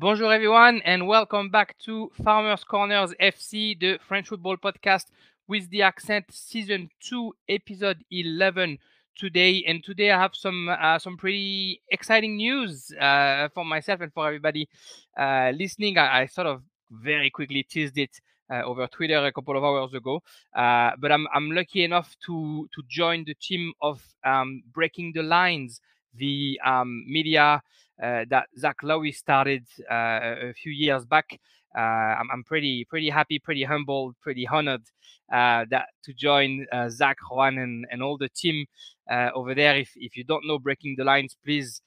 Bonjour everyone and welcome back to Farmers Corners FC, the French football podcast with the accent season 2 episode 11 today and today I have some uh, some pretty exciting news uh, for myself and for everybody uh, listening. I, I, sort of very quickly teased it uh, over Twitter a couple of hours ago, uh, but I'm I'm lucky enough to to join the team of um, Breaking the Lines, the um, media Uh, that Zach Lowy started uh, a few years back. Uh, I'm, I'm, pretty pretty happy, pretty humbled, pretty honored uh, that to join uh, Zach, Juan, and, and all the team over there. If if you don't know Breaking the Lines, please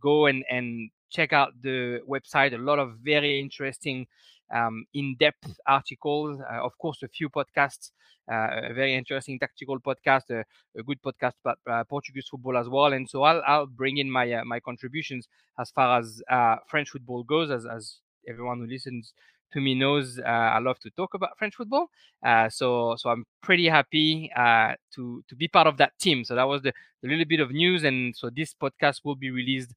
go and and check out the website. A lot of very interesting um, in-depth articles, uh, of course, a few podcasts, uh, a very interesting tactical podcast, a, a good podcast about uh, Portuguese football as well. And so I'll, I'll bring in my my contributions as far as French football goes, as, as everyone who listens to me knows uh, I love to talk about French football. Uh, so so I'm pretty happy uh, to to be part of that team. So that was the, the, little bit of news, and so this podcast will be released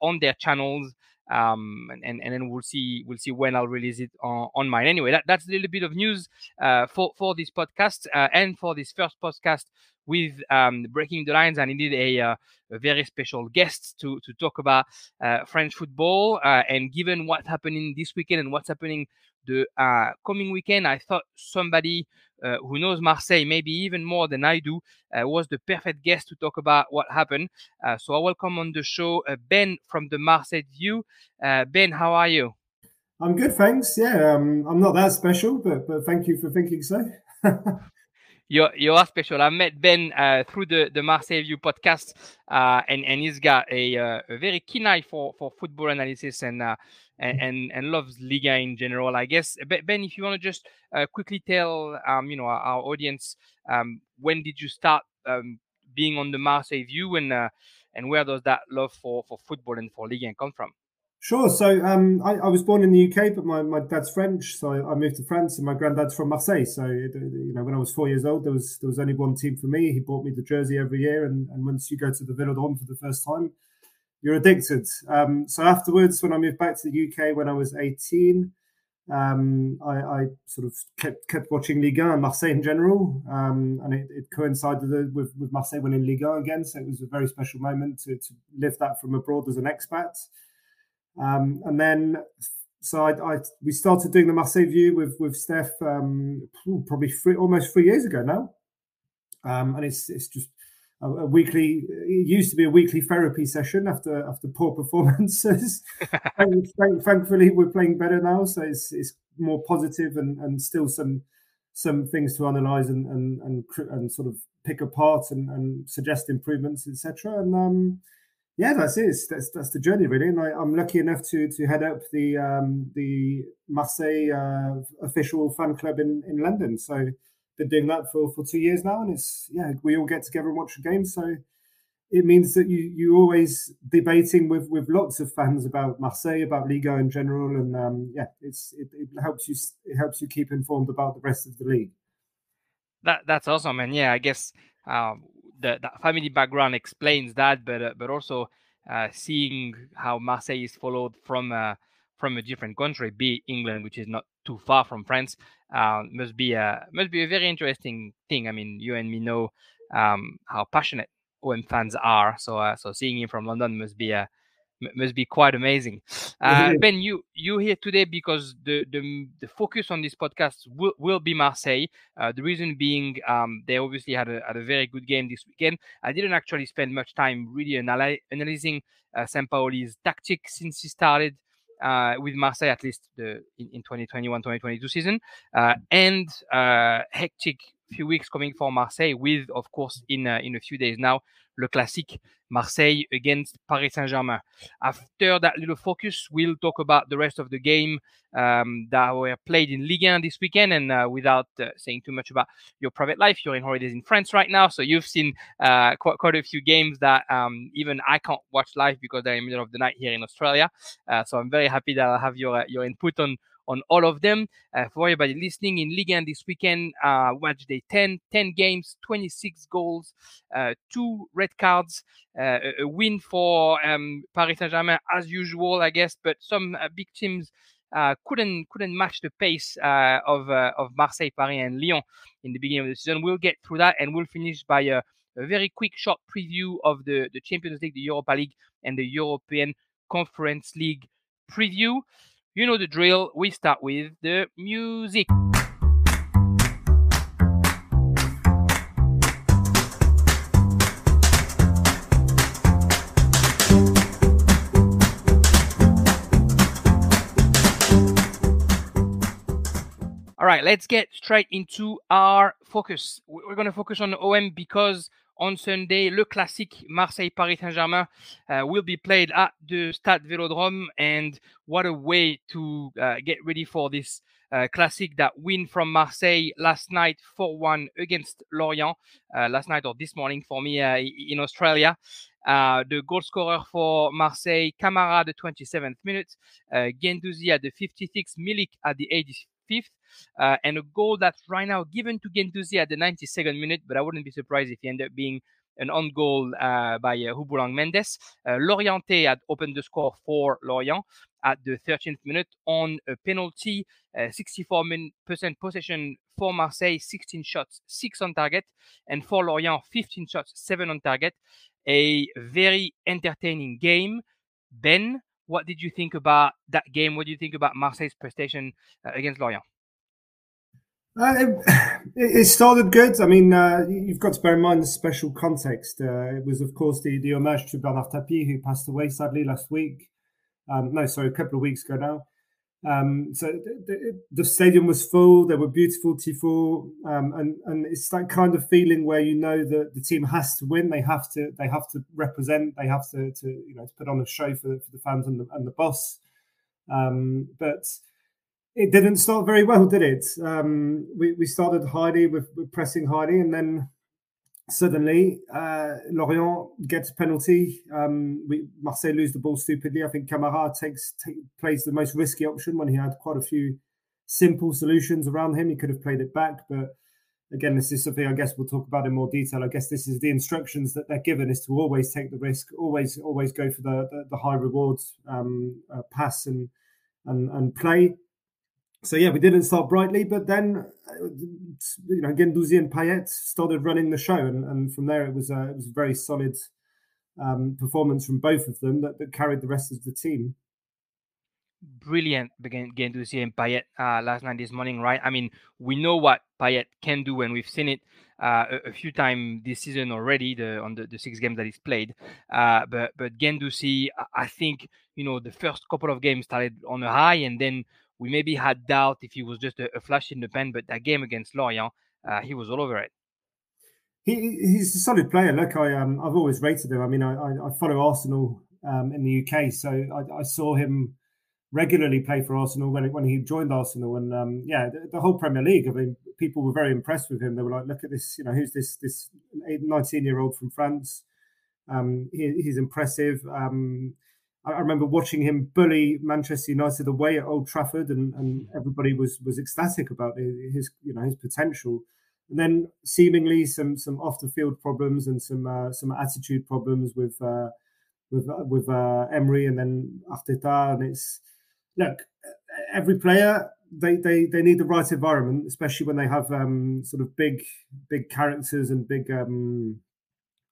on their channels um, and and then we'll see we'll see when I'll release it on, on mine. Anyway, that, that's a little bit of news uh, for for this podcast uh, and for this first podcast with um, breaking the lines. I needed a, uh, a very special guest to to talk about uh, French football. Uh, and given what's happening this weekend and what's happening the uh, coming weekend, I thought somebody uh, who knows Marseille maybe even more than I do uh, was the perfect guest to talk about what happened. Uh, so I welcome on the show uh, Ben from the Marseille View. Uh, ben, how are you? I'm good, thanks. Yeah, um, I'm not that special, but but thank you for thinking so. you you are special. I met Ben uh, through the the Marseille View podcast, uh, and and he's got a, uh, a, very keen eye for for football analysis and uh, and, and, and loves Liga in general. I guess Ben, if you want to just uh, quickly tell um you know our, our audience um when did you start um being on the Marseille View and and where does that love for for football and for Liga come from? Sure. So um, I, I, was born in the UK, but my, my dad's French, so I, I, moved to France, and my granddad's from Marseille. So you know, when I was four years old, there was there was only one team for me. He bought me the jersey every year, and, and once you go to the Velodrome for the first time, you're addicted. Um, so afterwards, when I moved back to the UK when I was 18, um, I, I, sort of kept kept watching Ligue 1 and Marseille in general, um, and it, it, coincided with, with Marseille winning Ligue 1 again. So it was a very special moment to, to live that from abroad as an expat. Um, and then, so I, I, we started doing the Marseille View with with Steph um, probably three, almost three years ago now, um, and it's it's just a, a, weekly. It used to be a weekly therapy session after after poor performances. Thankfully, we're playing better now, so it's it's more positive and and still some some things to analyze and and and, and sort of pick apart and, and suggest improvements, etc. And um, yeah, that's it. That's that's the journey really, and I, am lucky enough to to head up the um, the Marseille uh, official fan club in in London. So been doing that for for two years now, and it's yeah, we all get together and watch the game. So it means that you you always debating with with lots of fans about Marseille, about Liga in general, and um, yeah, it's it, it helps you it helps you keep informed about the rest of the league. That that's awesome, and yeah, I guess. Um, the, the family background explains that, but uh, but also uh, seeing how Marseille is followed from uh, from a different country, be England, which is not too far from France, uh, must be a must be a very interesting thing. I mean, you and me know um, how passionate OM fans are, so uh, so seeing him from London must be a must be quite amazing. Uh, ben, you you here today because the the, the focus on this podcast will, will be Marseille. Uh, the reason being, um, they obviously had a, had a very good game this weekend. I didn't actually spend much time really anali- analyzing uh, Sampaoli's tactics since he started. Uh, with Marseille, at least the, in, in 2021-2022 season, uh, and uh, hectic few weeks coming for Marseille, with of course in uh, in a few days now Le Classique Marseille against Paris Saint-Germain. After that little focus, we'll talk about the rest of the game um, that were played in Ligue 1 this weekend. And uh, without uh, saying too much about your private life, you're in holidays in France right now, so you've seen uh, quite, quite a few games that um, even I can't watch live because they're in the middle of the night here in Australia. Uh, so I'm very happy that I have your uh, your input on on all of them. Uh, for everybody listening in Ligue 1 this weekend, uh, match day 10, 10 games, 26 goals, uh, two red cards, uh, a, win for um, Paris Saint-Germain as usual, I guess, but some uh, big teams uh, couldn't couldn't match the pace of of Marseille, Paris, and Lyon in the beginning of the season. We'll get through that, and we'll finish by a, a very quick, short preview of the the Champions League, the Europa League, and the European Conference League preview. You know the drill. We start with the music. All right, let's get straight into our focus. We're going to focus on OM because on Sunday, Le Classique Marseille-Paris Saint-Germain uh, will be played at the Stade Vélodrome. And what a way to uh, get ready for this uh, Classic that win from Marseille last night 4-1 against Lorient. Uh, last night or this morning for me uh, in Australia. Uh, the goal scorer for Marseille, Camara, the 27th minute, Guendouzi at the 56th, Milik at the 85th fifth, uh, and a goal that's right now given to Guendouzi at the 92nd minute, but I wouldn't be surprised if he ended up being an on goal uh, by uh, Houboulang Mendes. Uh, Laurienté had opened the score for Lorient at the 13th minute on a penalty. 64% uh, possession for Marseille, 16 shots, 6 on target, and for Lorient, 15 shots, 7 on target. A very entertaining game. Ben, what did you think about that game? What do you think about Marseille's prestation uh, against Lorient? Uh, it, it, started good. I mean, uh, you've got to bear in mind the special context. Uh, it was, of course, the, the homage to Bernard Tapie, who passed away sadly last week. Um, no, sorry, a couple of weeks ago now. Um, so the, the, stadium was full. There were beautiful tifo, um, and and it's that kind of feeling where you know that the team has to win. They have to they have to represent. They have to to you know to put on a show for, for the fans and the, and the boss. Um, but it didn't start very well, did it? Um, we we started highly with, with pressing highly, and then suddenly uh, Lorient gets a penalty. Um, we Marseille lose the ball stupidly. I think Camara takes take, plays the most risky option when he had quite a few simple solutions around him. He could have played it back, but again, this is something I guess we'll talk about in more detail. I guess this is the instructions that they're given is to always take the risk, always always go for the the, the high rewards um, uh, pass and and and play so yeah, we didn't start brightly, but then uh, you know Guendouzi and Payet started running the show, and, and from there it was a, it was a very solid um, performance from both of them that, that, carried the rest of the team. Brilliant Guendouzi and Payet uh, last night this morning, right? I mean, we know what Payet can do, and we've seen it uh, a, a, few times this season already the, on the, the six games that he's played. Uh, but but Guendouzi, I think you know the first couple of games started on a high, and then we maybe had doubt if he was just a, a flash in the pan, but that game against Lorient, uh, he was all over it. He, he's a solid player. Look, I um, I've always rated him. I mean, I, I, follow Arsenal um, in the UK, so I, I, saw him regularly play for Arsenal when when he joined Arsenal, and um, yeah, the, the, whole Premier League. I mean, people were very impressed with him. They were like, "Look at this! You know, who's this this 19 year old from France? Um, he, he's impressive." I remember watching him bully Manchester United away at Old Trafford, and, and everybody was was ecstatic about his you know his potential. And then seemingly some some off the field problems and some uh, some attitude problems with uh, with uh, with uh, Emery and then Arteta. And it's look, every player they they they need the right environment, especially when they have um, sort of big big characters and big um,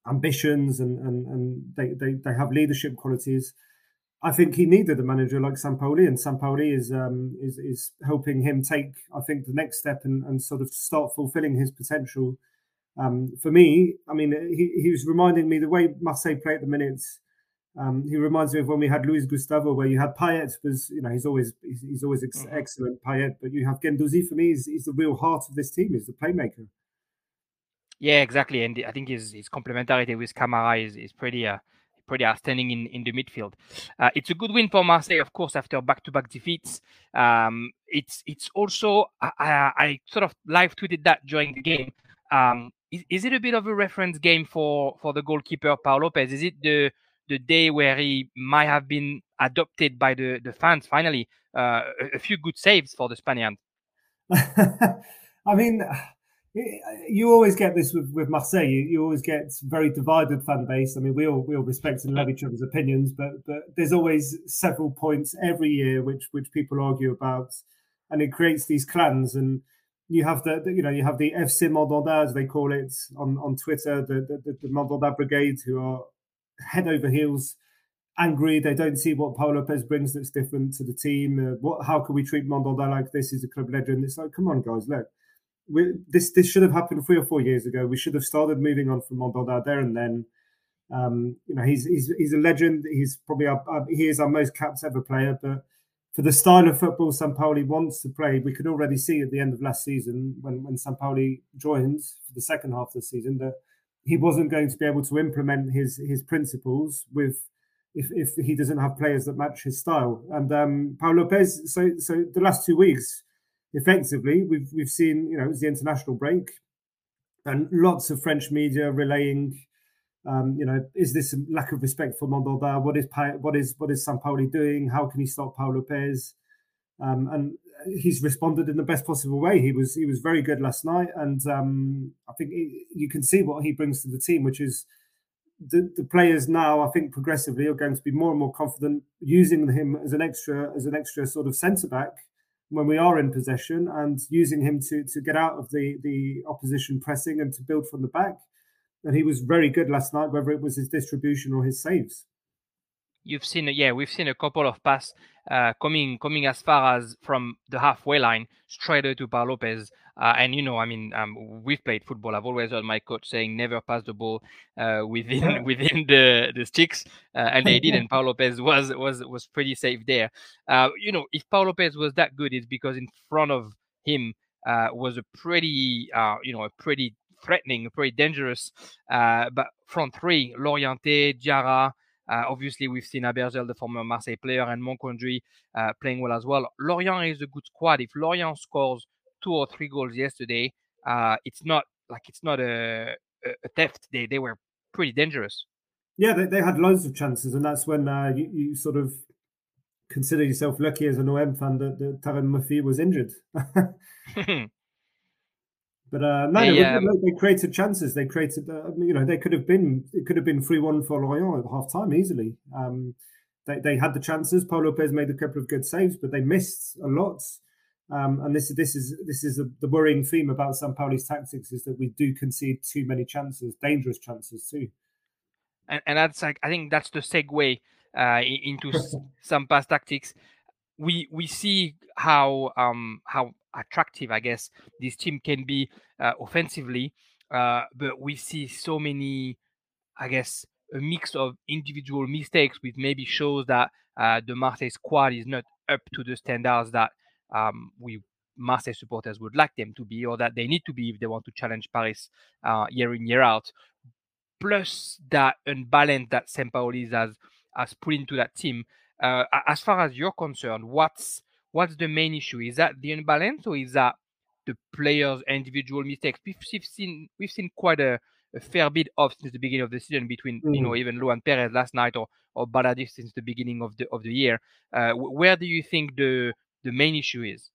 ambitions, and and and they they they have leadership qualities I think he needed a manager like Sampaoli, and Sampaoli is um, is is helping him take, I think, the next step and, and sort of start fulfilling his potential. Um, for me, I mean, he, he was reminding me the way Marseille play at the minutes. Um, he reminds me of when we had Luis Gustavo, where you had Payet was, you know, he's always he's, he's always ex- mm-hmm. excellent Payet, but you have Guendouzi. For me, he's, he's the real heart of this team. He's the playmaker. Yeah, exactly, and I think his his complementarity with Camara is is pretty uh, pretty outstanding in, in the midfield. Uh, it's a good win for Marseille, of course, after back-to-back defeats. Um, it's it's also I, I, I, sort of live tweeted that during the game. Um, is, is, it a bit of a reference game for for the goalkeeper Paul Lopez? Is it the the day where he might have been adopted by the, the fans finally uh, a few good saves for the Spaniard. I mean, you always get this with, with Marseille. You, you, always get very divided fan base. I mean, we all we all respect and love each other's opinions, but but there's always several points every year which which people argue about, and it creates these clans. And you have the, the you know you have the FC Mandanda as they call it on on Twitter, the the, the, Mandanda Brigade, who are head over heels angry. They don't see what Paul Lopez brings that's different to the team. Uh, what how can we treat Mandanda like this? He's a club legend. It's like, come on, guys, look we, this this should have happened three or four years ago. We should have started moving on from Mandanda there and then. Um, you know, he's he's he's a legend. He's probably our, our, he is our most caps ever player. But for the style of football Sampaoli wants to play, we could already see at the end of last season when when Sampaoli joined for the second half of the season that he wasn't going to be able to implement his his principles with if, if he doesn't have players that match his style. And um, Paul Lopez, so so the last two weeks effectively, we've we've seen you know it was the international break, and lots of French media relaying, um, you know, is this lack of respect for Mandanda? What is what is what is Sampaoli doing? How can he stop Paul Lopez? Um, and he's responded in the best possible way. He was he was very good last night, and um, I think he, you can see what he brings to the team, which is the, the players now. I think progressively are going to be more and more confident using him as an extra as an extra sort of centre back when we are in possession and using him to to get out of the the opposition pressing and to build from the back. And he was very good last night, whether it was his distribution or his saves. You've seen, yeah, we've seen a couple of passes uh, coming coming as far as from the halfway line straight to Paul Lopez. Uh, and you know, I mean, um, we've played football. I've always heard my coach saying never pass the ball uh, within within the the sticks, uh, and they did. And Paul Lopez was was was pretty safe there. Uh, you know, if Paul Lopez was that good, it's because in front of him uh, was a pretty, you know, a pretty threatening, pretty dangerous. but front three, Laurienté, Diarra. Uh, obviously, we've seen Abergel, the former Marseille player, and Monconduit uh, playing well as well. Lorient is a good squad. If Lorient scores two or three goals yesterday. Uh, it's not like it's not a, a theft. They they were pretty dangerous. Yeah, they, they had loads of chances, and that's when uh, you, you sort of consider yourself lucky as an OM fan that, that Terem Moffi was injured. But uh, no, they, um, they, created chances. They created, uh, you know, they could have been, it could have been three-one for Lorient at half time easily. Um, they, they had the chances. Paul Lopez made a couple of good saves, but they missed a lot. Um, and this this is this is a, the worrying theme about Sampaoli's tactics is that we do concede too many chances, dangerous chances too. And, and that's like I think that's the segue uh, into some past tactics. We we see how um, how attractive I guess this team can be uh, offensively, uh, but we see so many I guess a mix of individual mistakes which maybe shows that uh, the Marseille squad is not up to the standards that um, we Marseille supporters would like them to be, or that they need to be if they want to challenge Paris uh, year in year out. Plus that unbalance that Sampaoli has has put into that team. Uh, as far as you're concerned, what's what's the main issue? Is that the imbalance, or is that the players' individual mistakes? We've, seen we've seen quite a, a, fair bit of since the beginning of the season between mm. you know even Luan Peres last night or or Balerdi since the beginning of the of the year. Uh, where do you think the the main issue is?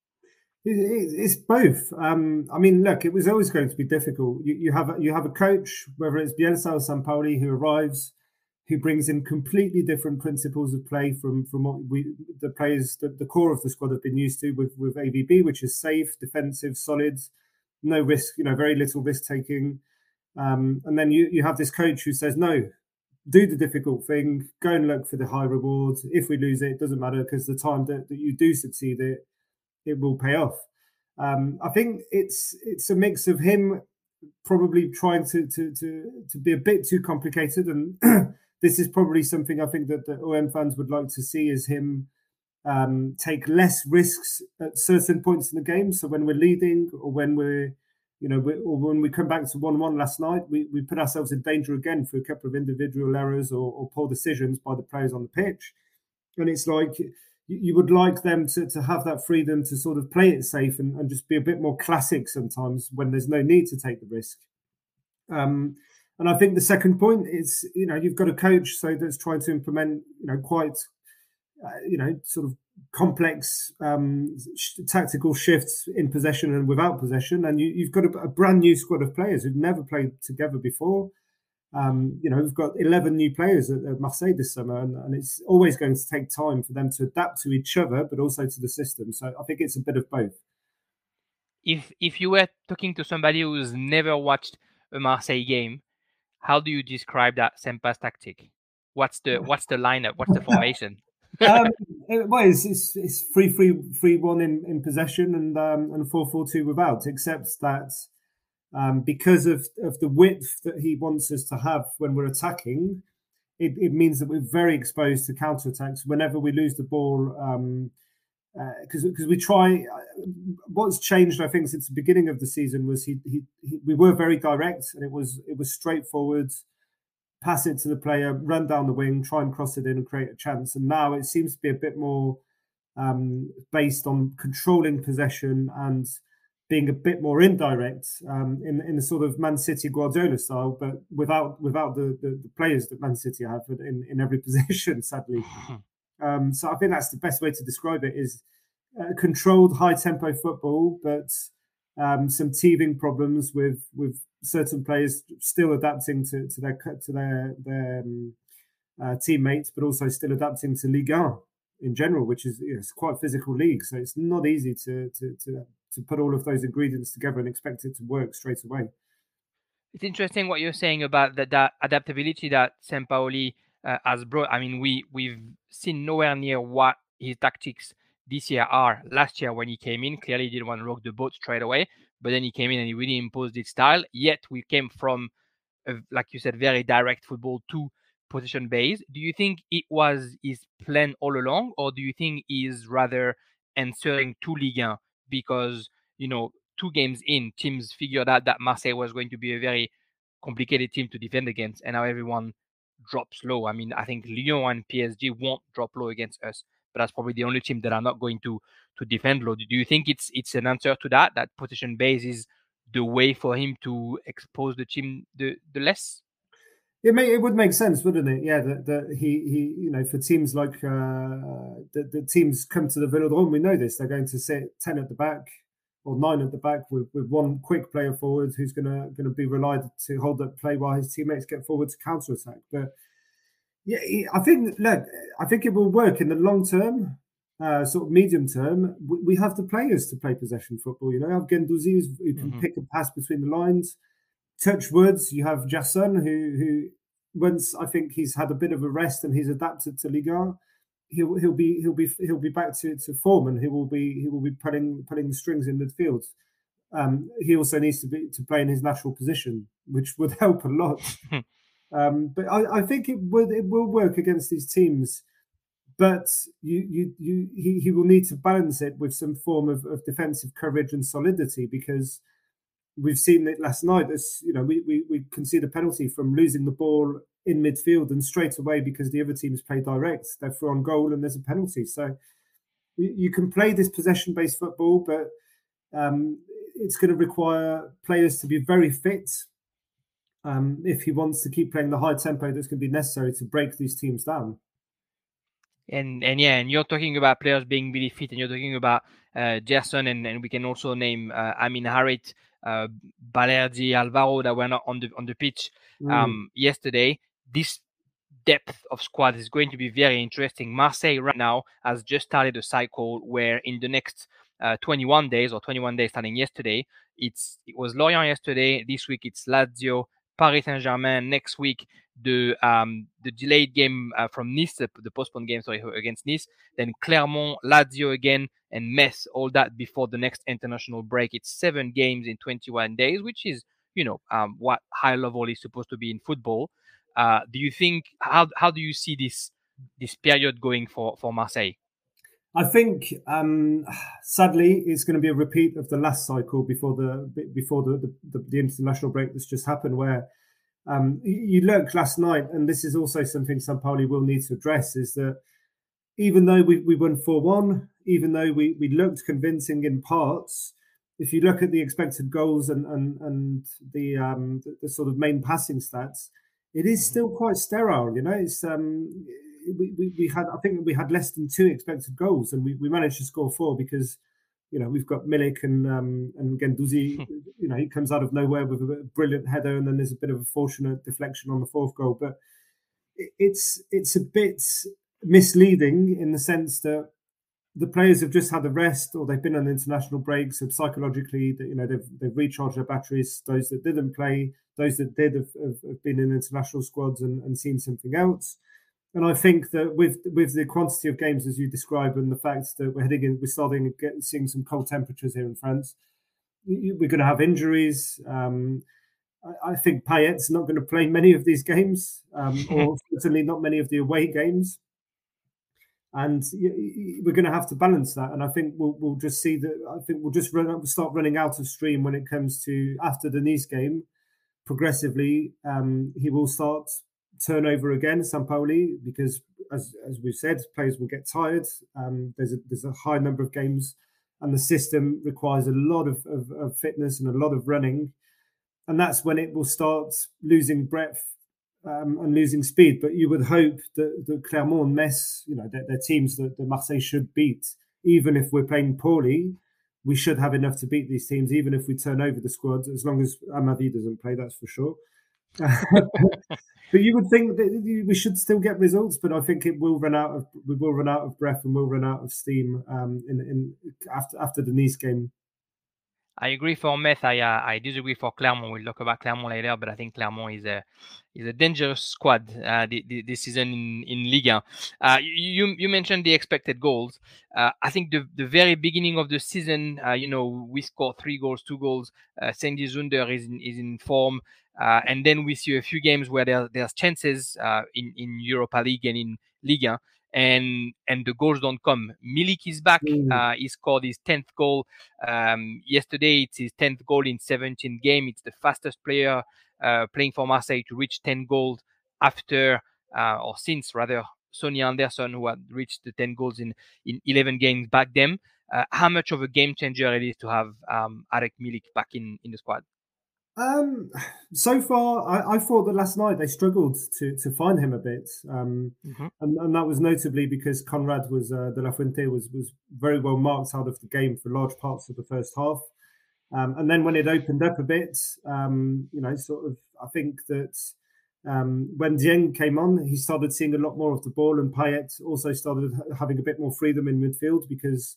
It's both. Um, I mean, look, it was always going to be difficult. You, you have a, you have a coach, whether it's Bielsa or Sampaoli, who arrives, who brings in completely different principles of play from from what we the players the, the core of the squad have been used to with with AVB, which is safe, defensive, solid, no risk, you know, very little risk taking. Um, and then you you have this coach who says no, do the difficult thing, go and look for the high rewards. If we lose it, it doesn't matter because the time that, that you do succeed it, it will pay off. Um, I think it's it's a mix of him probably trying to to to, to be a bit too complicated, and this is probably something I think that the OM fans would like to see is him um, take less risks at certain points in the game. So when we're leading or when we're you know, we, or when we come back to one-one last night, we, we put ourselves in danger again for a couple of individual errors or, or poor decisions by the players on the pitch. And it's like you, you would like them to, to have that freedom to sort of play it safe and, and just be a bit more classic sometimes when there's no need to take the risk. Um, and I think the second point is, you know, you've got a coach so that's trying to implement, you know, quite, uh, you know, sort of complex um, sh- tactical shifts in possession and without possession, and you, have got a, a, brand new squad of players who've never played together before. Um, you know, we've got 11 new players at, at Marseille this summer, and, and, it's always going to take time for them to adapt to each other, but also to the system. So I think it's a bit of both. If if you were talking to somebody who's never watched a Marseille game, how do you describe that Sampa's tactic? What's the what's the lineup? What's the formation? um, it, well, it's, it's, it's three three three one in, in possession and um, and four four two without, except that um, because of of the width that he wants us to have when we're attacking, it, it means that we're very exposed to counter attacks whenever we lose the ball. Because um, because we try, what's changed I think since the beginning of the season was he, he, he we were very direct and it was it was straightforward pass it to the player, run down the wing, try and cross it in and create a chance. And now it seems to be a bit more um, based on controlling possession and being a bit more indirect um, in in the sort of Man City Guardiola style, but without without the, the, the players that Man City have in, in every position, sadly. Um, so I think that's the best way to describe it: is uh, controlled, high tempo football, but um, some teething problems with with certain players still adapting to, to their to their their um, uh, teammates, but also still adapting to Ligue 1 in general, which is you know, it's quite a physical league. So it's not easy to, to to to put all of those ingredients together and expect it to work straight away. It's interesting what you're saying about that, that adaptability that Sampaoli uh, has brought. I mean, we we've seen nowhere near what his tactics this year are. Last year when he came in, clearly he didn't want to rock the boat straight away but then he came in and he really imposed his style. Yet we came from, a, like you said, very direct football to position base. Do you think it was his plan all along, or do you think he's rather answering to Ligue 1 because you know two games in, teams figured out that Marseille was going to be a very complicated team to defend against, and now everyone drops low. I mean, I think Lyon and PSG won't drop low against us, but that's probably the only team that are not going to to defend low. Do you think it's it's an answer to that? That position base is the way for him to expose the team the the less. It may it would make sense, wouldn't it? Yeah, that, that he he you know for teams like uh, the, the teams come to the Velodrome, we know this. They're going to sit ten at the back or nine at the back with, with one quick player forward who's gonna gonna be relied to hold that play while his teammates get forward to counter attack. But yeah, I think look, I think it will work in the long term uh, sort of medium term, we, we, have the players to play possession football. You know, have Guendouzi who can mm-hmm. pick and pass between the lines. Touch Woods, you have Gerson who who once I think he's had a bit of a rest and he's adapted to Liga, he'll he'll be he'll be he'll be back to, to form and he will be he will be putting putting the strings in midfield. Um, he also needs to be to play in his natural position, which would help a lot. um, but I, I think it would it will work against these teams but you, you, you, he, he will need to balance it with some form of, of defensive courage and solidity because we've seen it last night. As you know, we, we, we concede a penalty from losing the ball in midfield and straight away because the other teams play direct, they're through on goal and there's a penalty. So you, can play this possession based football, but um, it's going to require players to be very fit um, if he wants to keep playing the high tempo that's going to be necessary to break these teams down and and yeah, and you're talking about players being really fit, and you're talking about uh, Gerson, and, and we can also name uh, Amin Harit, uh, Balerdi, Alvaro that were not on the on the pitch mm. um, yesterday. This depth of squad is going to be very interesting. Marseille right now has just started a cycle where in the next uh, 21 days or 21 days starting yesterday, it's it was Lorient yesterday. This week it's Lazio, Paris Saint Germain. Next week the um, the delayed game uh, from Nice, the, the, postponed game, sorry, against Nice, then Clermont, Lazio again, and Metz, all that before the next international break. It's seven games in 21 days, which is, you know, um, what high level is supposed to be in football. Uh, do you think how how do you see this this period going for for Marseille? I think, um, sadly, it's going to be a repeat of the last cycle before the before the, the, the international break that's just happened, where um, you look last night, and this is also something Sampaoli will need to address: is that even though we, we won four one, even though we, we looked convincing in parts, if you look at the expected goals and and and the um the, the sort of main passing stats, it is still quite sterile. You know, it's um we, we, we, had I think we had less than two expected goals, and we, we managed to score four because you know we've got Milik and um, and Guendouzi. you know he comes out of nowhere with a brilliant header, and then there's a bit of a fortunate deflection on the fourth goal. But it's it's a bit misleading in the sense that the players have just had a rest or they've been on international breaks so psychologically you know they've, they've recharged their batteries. Those that didn't play those that did have, have, have been in international squads and, and, seen something else. And i think that with with the quantity of games as you describe and the fact that we're heading in we're starting to get seeing some cold temperatures here in france we're going to have injuries. Um, I, I think Payet's not going to play many of these games, um, or certainly not many of the away games and we're going to have to balance that. And I think we'll, we'll just see that. I think we'll just run, start running out of stream when it comes to after the Nice game. Progressively, um, he will start turnover again, Sampaoli, because as as we've said, players will get tired. Um, there's a there's a high number of games, and the system requires a lot of, of, of fitness and a lot of running, and that's when it will start losing breadth um, and losing speed. But you would hope that, that Clermont and Metz, you know, they're, they're teams that, that Marseille should beat. Even if we're playing poorly, we should have enough to beat these teams, even if we turn over the squad, as long as Amavi doesn't play, that's for sure. but you would think that we should still get results, but I think it will run out of we will run out of breath and we will run out of steam um, in, in after after the Nice game. I agree for Metz. I uh, I disagree for Clermont. We'll talk about Clermont later, but I think Clermont is a is a dangerous squad uh, this season in in Liga. Uh, you you mentioned the expected goals. Uh, I think the the very beginning of the season, uh, you know, we scored three goals, two goals. Uh, Cengiz Ünder is in, is in form, uh, and then we see a few games where there, there's chances uh, in in Europa League and in Liga and and the goals don't come. Milik is back. Mm. Uh, he scored his 10th goal um, yesterday. It's his 10th goal in 17 games. It's the fastest player uh, playing for Marseille to reach 10 goals after uh, or since rather Sonny Anderson, who had reached the 10 goals in in 11 games back then. Uh, how much of a game changer it is to have um, Arek Milik back in in the squad? Um, so far, I, I, thought that last night they struggled to to find him a bit, um, mm-hmm. and, and, that was notably because Konrad was uh, de la Fuente was was very well marked out of the game for large parts of the first half, um, and then when it opened up a bit, um, you know, sort of, I think that um, when Dieng came on, he started seeing a lot more of the ball, and Payet also started having a bit more freedom in midfield because.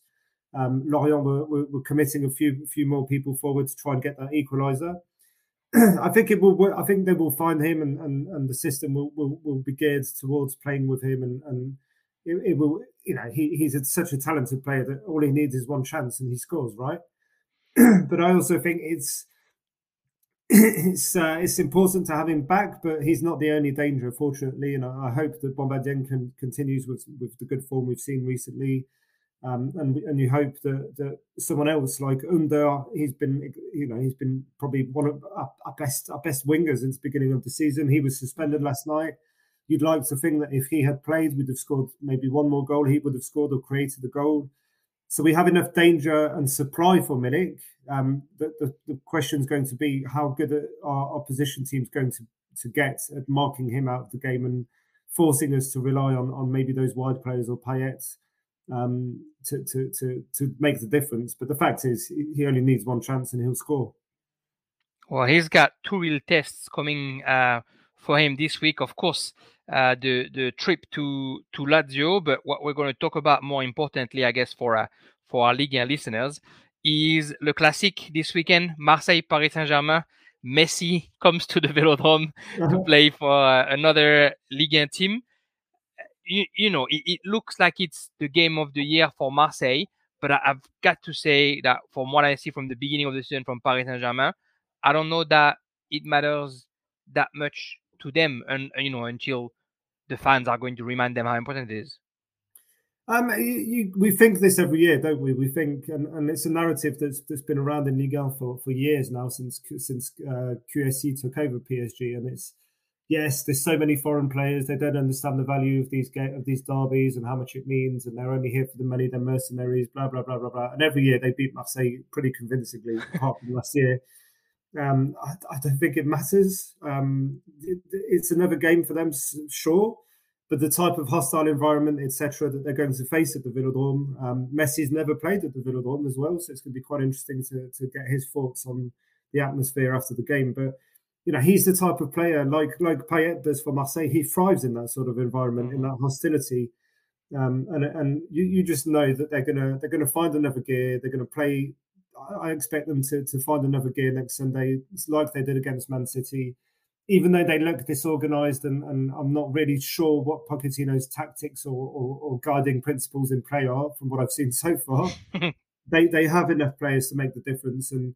Um, Lorient were, were, were committing a few few more people forward to try and get that equaliser. I think it will. I think they will find him, and, and, and the system will, will, will be geared towards playing with him, and and it, it will. You know, he, he's a, such a talented player that all he needs is one chance and he scores, right? but I also think it's it's uh, it's important to have him back, but he's not the only danger, fortunately. And I, I hope that Bamba Dieng can continues with with the good form we've seen recently. Um, and and you hope that, that someone else like Ünder, he's been you know he's been probably one of our, our, best our best wingers since beginning of the season. He was suspended last night. You'd like to think that if he had played, we'd have scored maybe one more goal. He would have scored or created a goal. So we have enough danger and supply for Milik. Um, the, the, the question is going to be how good are our opposition teams going to to get at marking him out of the game and forcing us to rely on on maybe those wide players or Payet um, to, to, to, to make the difference. But the fact is, he only needs one chance and he'll score. Well, he's got two real tests coming uh, for him this week. Of course, uh, the the trip to to Lazio, but what we're going to talk about more importantly, I guess, for uh, for our Ligue 1 listeners, is Le Classique this weekend. Marseille, Paris Saint Germain. Messi comes to the Velodrome uh-huh. to play for uh, another Ligue 1 team you, you know, it, it, looks like it's the game of the year for Marseille. But I, have got to say that from what I see from the beginning of the season from Paris Saint Germain, I don't know that it matters that much to them, and you know, until the fans are going to remind them how important it is. Um, you, you, we think this every year, don't we? We think, and, and it's a narrative that's that's been around in Ligue 1 for, for years now, since since uh, QSI took over PSG, and it's yes, there's so many foreign players. They don't understand the value of these of these derbies and how much it means, and they're only here for the money. They're mercenaries. Blah blah blah blah blah. And every year they beat Marseille pretty convincingly, apart from last year. Um, I, I, don't think it matters. Um, it, it's another game for them, sure, but the type of hostile environment, etc., that they're going to face at the Velodrome. Um, Messi's never played at the Velodrome as well, so it's going to be quite interesting to, to get his thoughts on the atmosphere after the game. But you know, he's the type of player like like Payet does for Marseille. He thrives in that sort of environment, mm-hmm. in that hostility. Um, and and you, you just know that they're gonna they're gonna find another gear. They're gonna play. I expect them to to find another gear next Sunday. It's like they did against Man City even though they look disorganized and, and I'm not really sure what Pochettino's tactics or, or, or, guiding principles in play are from what I've seen so far, they they have enough players to make the difference. And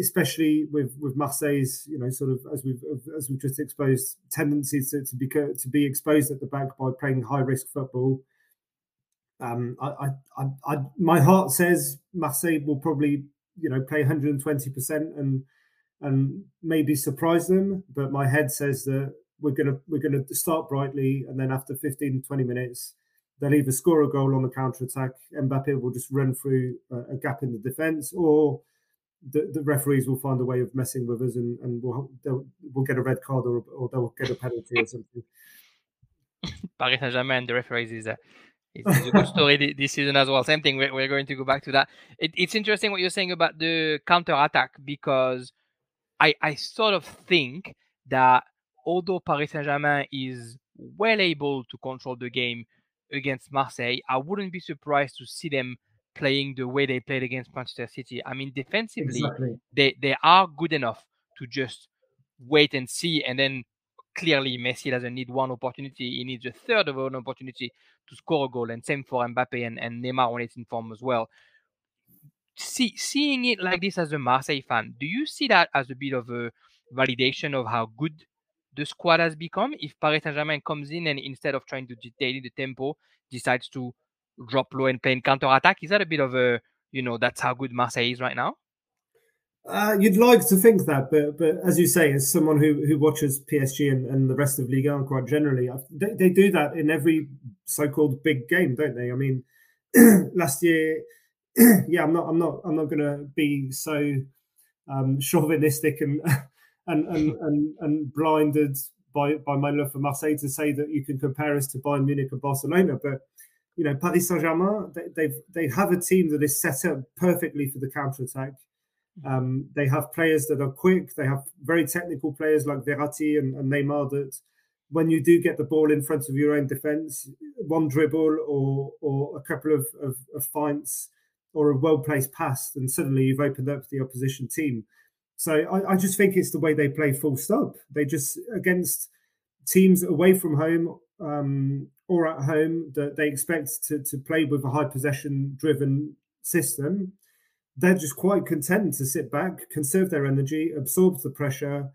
especially with with Marseille's, you know, sort of as we've as we've just exposed tendencies to, to be to be exposed at the back by playing high risk football. Um, I, I, I, my heart says Marseille will probably, you know, play 120 percent and and maybe surprise them. But my head says that we're gonna we're gonna start brightly, and then after 15, 20 minutes, they'll either score a goal on the counter attack. Mbappe will just run through a, a gap in the defense, or the, the, referees will find a way of messing with us, and, and we'll we'll get a red card or, or they'll get a penalty or something. Paris Saint Germain, the referees is uh, a it's, a good story this season as well. Same thing. We're, we're going to go back to that. It, it's interesting what you're saying about the counter attack because I, I sort of think that although Paris Saint Germain is well able to control the game against Marseille, I wouldn't be surprised to see them playing the way they played against Manchester City. I mean, defensively, exactly. they, they are good enough to just wait and see. And then clearly, Messi doesn't need one opportunity, he needs a third of an opportunity to score a goal. And same for Mbappe and, and Neymar when it's in form as well see, seeing it like this as a Marseille fan, do you see that as a bit of a validation of how good the squad has become? If Paris Saint Germain comes in and instead of trying to dictate the tempo, decides to drop low and play in counter attack, is that a bit of a you know that's how good Marseille is right now? Uh, you'd like to think that, but but as you say, as someone who who watches PSG and, and the rest of Liga quite generally, they, they do that in every so-called big game, don't they? I mean, last year yeah, I'm not, I'm not, I'm not going to be so um, chauvinistic and and, and and and blinded by by my love for Marseille to say that you can compare us to Bayern Munich and Barcelona, but you know, Paris Saint Germain, they, they've they have a team that is set up perfectly for the counter attack. Um, they have players that are quick. They have very technical players like Verratti and, and Neymar that when you do get the ball in front of your own defense, one dribble or or a couple of, of, of feints or a well placed pass, and suddenly you've opened up the opposition team. So I, I, just think it's the way they play full stop. They just against teams away from home um, or at home that they expect to, to play with a high possession driven system. They're just quite content to sit back, conserve their energy, absorb the pressure.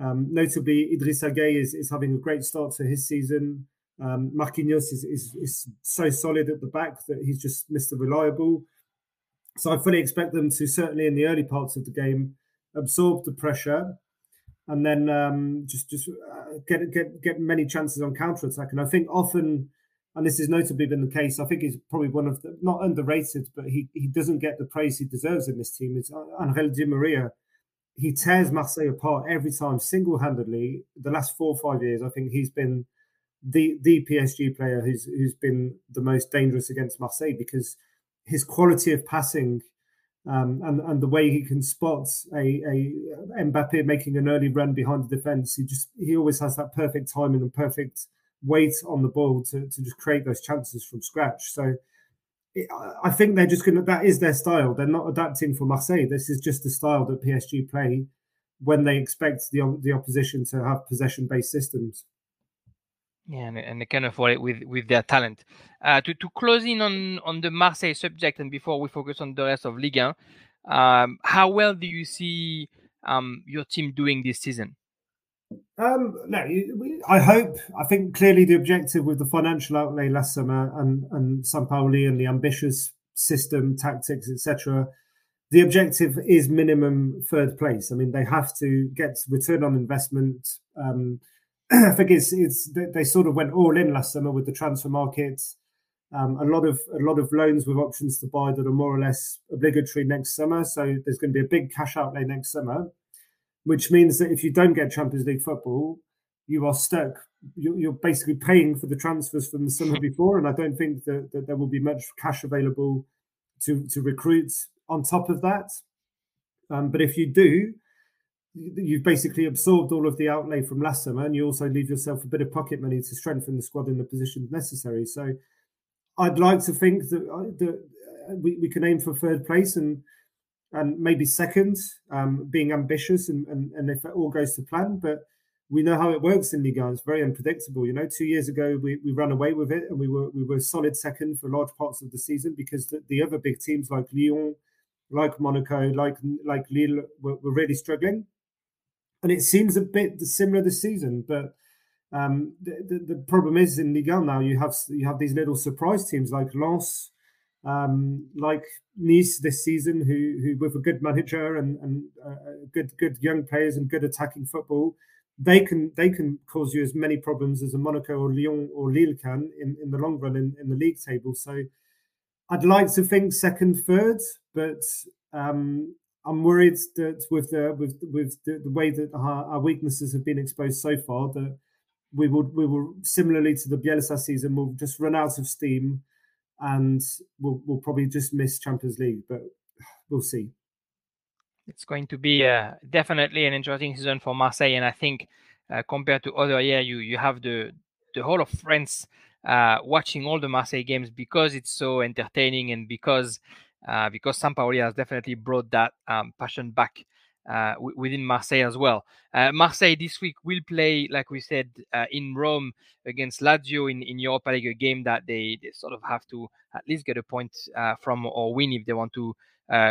Um, notably, Idrissa Gueye is, is having a great start to his season. Um, Marquinhos is, is, is so solid at the back that he's just Mr. Reliable. So I fully expect them to certainly in the early parts of the game absorb the pressure and then um, just just uh, get get get many chances on counter attack. And I think often, and this has notably been the case, I think he's probably one of the not underrated, but he he doesn't get the praise he deserves in this team. It's Angel Di Maria. He tears Marseille apart every time, single handedly. The last four or five years, I think he's been the the PSG player who's who's been the most dangerous against Marseille because his quality of passing um, and and the way he can spot a, a Mbappe making an early run behind the defense. He just he always has that perfect timing and perfect weight on the ball to, to just create those chances from scratch. So it, I think they're just gonna that is their style. They're not adapting for Marseille. This is just the style that PSG play when they expect the the opposition to have possession based systems. Yeah, and, and they can afford it with with their talent. Uh, to to close in on on the Marseille subject, and before we focus on the rest of Ligue 1, um, how well do you see um, your team doing this season? Um, no, I hope. I think clearly the objective with the financial outlay last summer and and Sampaoli and the ambitious system, tactics, etc. The objective is minimum third place. I mean, they have to get return on investment. Um, I think it's it's they sort of went all in last summer with the transfer market. Um, a lot of a lot of loans with options to buy that are more or less obligatory next summer. So there's going to be a big cash outlay next summer, which means that if you don't get Champions League football, you are stuck. You're, basically paying for the transfers from the summer before, and I don't think that, that there will be much cash available to to recruit on top of that. Um, but if you do, you've basically absorbed all of the outlay from last summer, and you also leave yourself a bit of pocket money to strengthen the squad in the positions necessary. So, I'd like to think that, uh, that uh, we, we can aim for third place and and maybe second, um, being ambitious and, and, and if it all goes to plan. But we know how it works in Liga. It's very unpredictable. You know, two years ago we, we ran away with it and we were we were solid second for large parts of the season because the, the other big teams like Lyon, like Monaco, like like Lille were, were really struggling. And it seems a bit similar this season, but um, the, the, the, problem is in Liga now you have you have these little surprise teams like Lens, um, like Nice this season, who who with a good manager and and uh, good good young players and good attacking football, they can they can cause you as many problems as a Monaco or Lyon or Lille can in, in the long run in, in the league table. So I'd like to think second, third, but um, I'm worried that with the with with the, the way that our, our, weaknesses have been exposed so far, that we will we will similarly to the Bielsa season, we'll just run out of steam, and we'll we'll probably just miss Champions League. But we'll see. It's going to be uh, definitely an interesting season for Marseille, and I think uh, compared to other year, you you have the the whole of France uh, watching all the Marseille games because it's so entertaining and because uh, because Sampaoli has definitely brought that um, passion back uh, w- within Marseille as well. Uh, Marseille this week will play, like we said, uh, in Rome against Lazio in, in Europa League, a game that they, they sort of have to at least get a point uh, from or win if they want to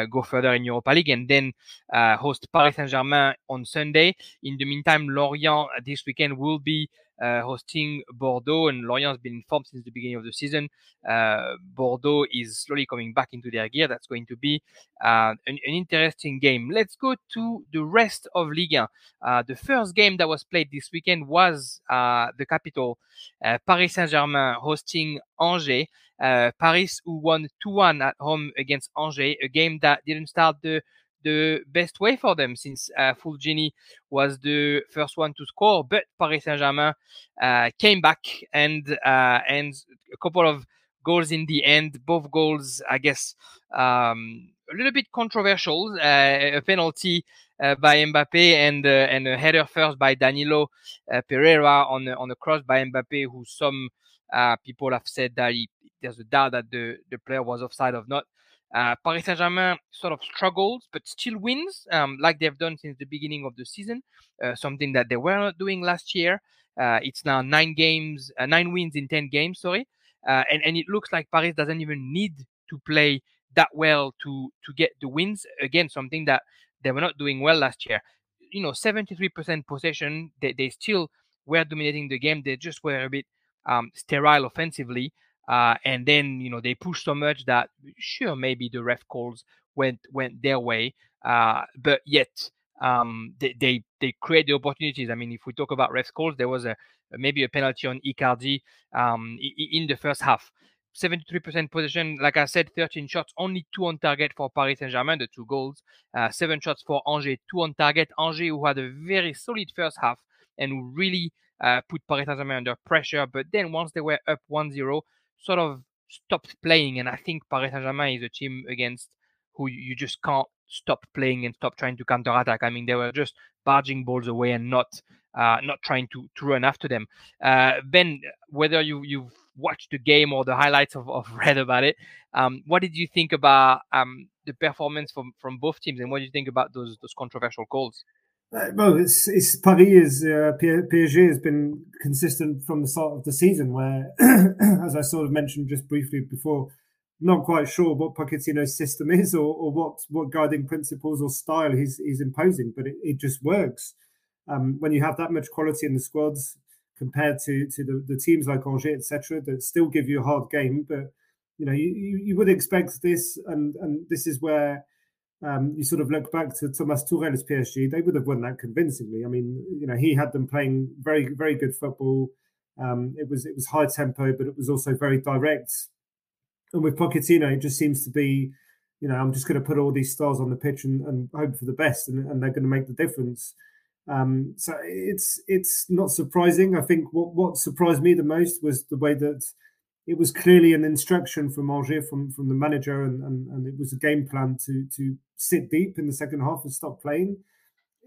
go further in Europa League, and then host Paris Saint Germain on Sunday. In the meantime, Lorient this weekend will be uh, hosting Bordeaux, and Lorient has been informed since the beginning of the season. Uh, Bordeaux is slowly coming back into their gear. That's going to be uh, an, an, interesting game. Let's go to the rest of Ligue 1. the first game that was played this weekend was the capital, Paris Saint-Germain hosting Angers. Uh, Paris who won 2-1 at home against Angers, a game that didn't start the the best way for them since uh, Fulgini was the first one to score, but Paris Saint-Germain uh, came back and uh, and a couple of goals in the end. Both goals, I guess, um, a little bit controversial. Uh, a penalty uh, by Mbappe and uh, and a header first by Danilo Pereira on on a cross by Mbappe, who some people have said that he, there's a doubt that the the player was offside or not. Uh, Paris Saint-Germain sort of struggles, but still wins, um, like they've done since the beginning of the season. Uh, something that they were not doing last year. Uh, it's now nine games, uh, nine wins in ten games. Sorry, uh, and and it looks like Paris doesn't even need to play that well to to get the wins. Again, something that they were not doing well last year. You know, 73% possession. They they still were dominating the game. They just were a bit um, sterile offensively. Uh, and then you know they pushed so much that sure maybe the ref calls went went their way, uh, but yet um, they, they they create the opportunities. I mean, if we talk about ref calls, there was a maybe a penalty on Icardi um, in the first half. 73% possession, like I said, 13 shots, only two on target for Paris Saint Germain, the two goals. Uh, seven shots for Angers, two on target. Angers, who had a very solid first half and really uh, put Paris Saint Germain under pressure. But then once they were up 1 0, sort of stopped playing. And I think Paris Saint Germain is a team against who you just can't stop playing and stop trying to counter attack. I mean, they were just barging balls away and not uh, not trying to, to run after them. Uh, ben, whether you you've watched the game or the highlights of, of read about it, um, what did you think about um, the performance from from both teams, and what do you think about those those controversial calls? Uh, well, it's, it's Paris is uh, PSG has been consistent from the start of the season. Where, as I sort of mentioned just briefly before, not quite sure what Pochettino's system is or, or what what guiding principles or style he's he's imposing, but it, it just works. Um, when you have that much quality in the squads compared to to the, the teams like Angers, etc., that still give you a hard game, but you know you, you, you would expect this, and and this is where um, you sort of look back to Thomas Tuchel's PSG, they would have won that convincingly. I mean, you know, he had them playing very, very good football. Um, it was it was high tempo, but it was also very direct. And with Pochettino, it just seems to be, you know, I'm just going to put all these stars on the pitch and, and hope for the best, and, and they're going to make the difference. Um, so it's it's not surprising. I think what what surprised me the most was the way that it was clearly an instruction from Angers, from from the manager, and, and, and it was a game plan to to sit deep in the second half and stop playing.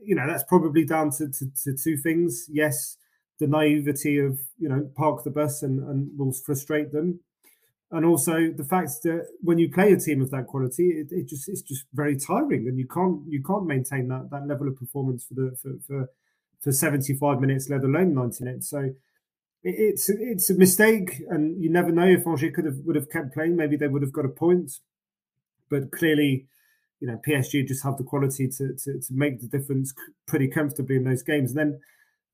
You know, that's probably down to, to, to two things. Yes, the naivety of you know park the bus and, and will frustrate them, and also the fact that when you play a team of that quality, it, it just it's just very tiring, and you can't you can't maintain that that level of performance for the for for, for seventy five minutes, let alone ninety minutes. So it's it's a mistake, and you never know if Angers could have would have kept playing. Maybe they would have got a point, but clearly, you know, PSG just have the quality to to, to make the difference pretty comfortably in those games. And then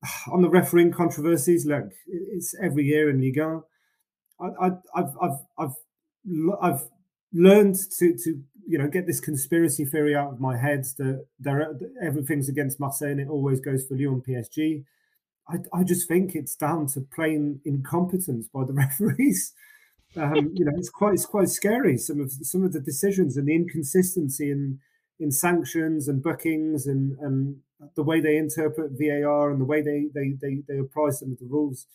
on the refereeing controversies, look, it's every year in Liga. I, I, I've I've I've I've learned to to you know get this conspiracy theory out of my head that there everything's against Marseille and it always goes for Lyon PSG. I, I just think it's down to plain incompetence by the referees. Um, you know, it's quite it's quite scary. Some of some of the decisions and the inconsistency in in sanctions and bookings and and the way they interpret VAR and the way they they they, they apply some of the rules.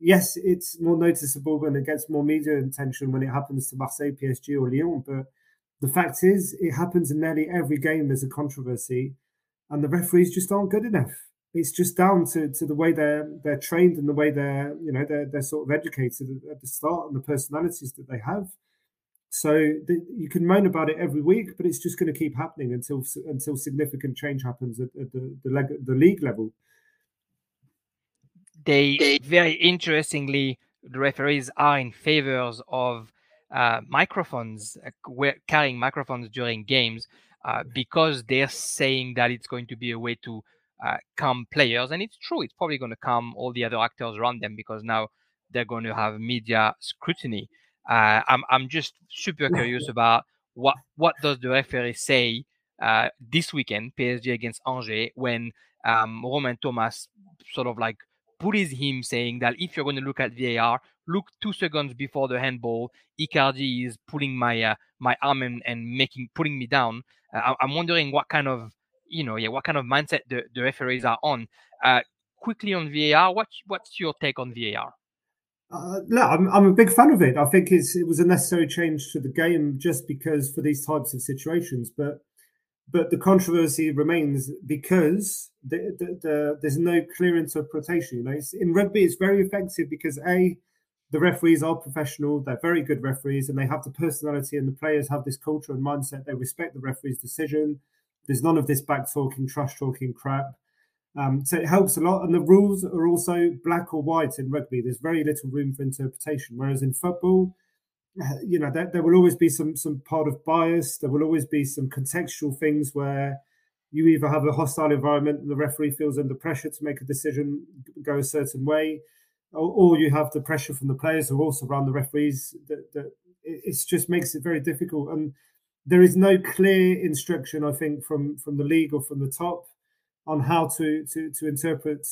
Yes, it's more noticeable and it gets more media attention when it happens to Marseille, PSG, or Lyon. But the fact is, it happens in nearly every game. There's a controversy, and the referees just aren't good enough it's just down to, to the way they're they're trained and the way they're you know they're, they're sort of educated at the start and the personalities that they have. So the, you can moan about it every week, but it's just going to keep happening until until significant change happens at, at the the, leg, the league level. They very interestingly, the referees are in favors of uh, microphones, uh, carrying microphones during games, uh, because they're saying that it's going to be a way to uh, calm players. And it's true, it's probably going to come all the other actors around them because now they're going to have media scrutiny. Uh, I'm, I'm just super curious about what, what does the referee say uh, this weekend, PSG against Angers, when um, Romain Thomas sort of like bullies him, saying that if you're going to look at VAR, look two seconds before the handball. Icardi is pulling my uh, my arm and, and making putting me down. Uh, I'm wondering what kind of you know, yeah, what kind of mindset the, the referees are on. Uh, quickly on VAR, what what's your take on VAR? Uh, no, I'm, I'm a big fan of it. I think it's, it was a necessary change to the game just because for these types of situations. But but the controversy remains because the, the, the, there's no clear interpretation. You know, in rugby, it's very effective because a the referees are professional; they're very good referees, and they have the personality, and the players have this culture and mindset. They respect the referee's decision. There's none of this back talking, trash talking crap. Um, so it helps a lot. And the rules are also black or white in rugby. There's very little room for interpretation. Whereas in football, you know, there, there will always be some some part of bias. There will always be some contextual things where you either have a hostile environment and the referee feels under pressure to make a decision go a certain way, or, or you have the pressure from the players who also run the referees. That, that it just makes it very difficult. And there is no clear instruction, I think, from from the league or from the top on how to to to interpret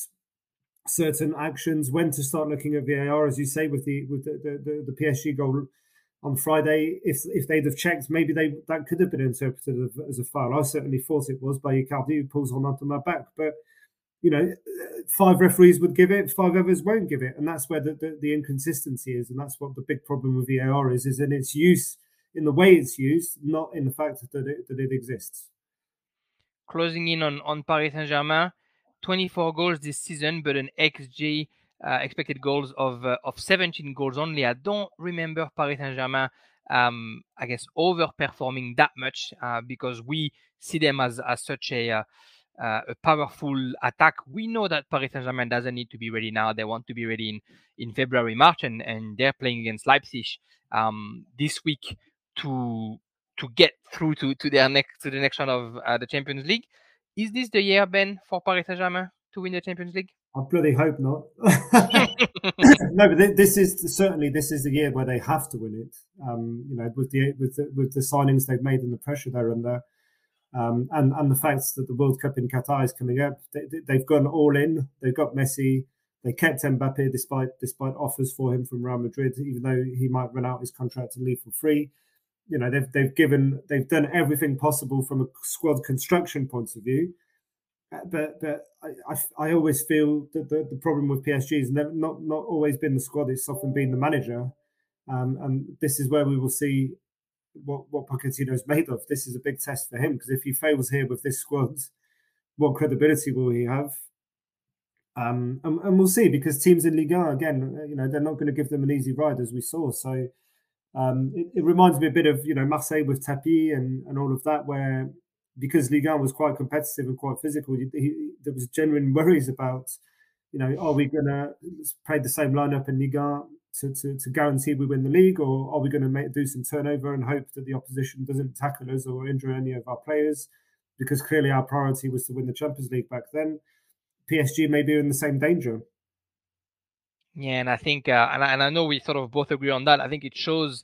certain actions, when to start looking at VAR, as you say, with the with the the, the PSG goal on Friday. If if they'd have checked, maybe they that could have been interpreted as a foul. I certainly thought it was by Icardi who pulls on onto my back, but you know, five referees would give it, five others won't give it, and that's where the, the, the inconsistency is, and that's what the big problem with VAR is, is in its use in the way it's used, not in the fact that it, that it exists. Closing in on, on Paris Saint Germain, 24 goals this season, but an XG uh, expected goals of uh, of 17 goals only. I don't remember Paris Saint Germain, um, I guess, overperforming that much uh, because we see them as, as such a uh, uh, a powerful attack. We know that Paris Saint Germain doesn't need to be ready now. They want to be ready in, in February, March, and, and they're playing against Leipzig um, this week to to get through to, to their next to the next round of uh, the Champions League. Is this the year, Ben, for Paris Saint Germain to win the Champions League? I bloody hope not. no, but this is certainly this is the year where they have to win it. Um, you know, with the with the, with the signings they've made and the pressure they're under, um, and and the fact that the World Cup in Qatar is coming up, they, have gone all in. They've got Messi. They kept Mbappe despite despite offers for him from Real Madrid, even though he might run out his contract and leave for free you know they've they've given they've done everything possible from a squad construction point of view uh, but but I, I, I always feel that the, the problem with PSG has never, not not always been the squad; it's often been the manager. Um, and this is where we will see what what Pochettino is made of. This is a big test for him because if he fails here with this squad, what credibility will he have? Um, and, and, we'll see because teams in Liga again, you know, they're not going to give them an easy ride as we saw. So um, it, it, reminds me a bit of, you know, Marseille with Tapie and, and all of that, where because Ligue 1 was quite competitive and quite physical, he, he, there was genuine worries about, you know, are we going to play the same lineup in Ligue 1 to, to, to, guarantee we win the league, or are we going to do some turnover and hope that the opposition doesn't tackle us or injure any of our players? Because clearly our priority was to win the Champions League back then. PSG may be in the same danger. Yeah, and I think, uh, and, I, and I know we sort of both agree on that. I think it shows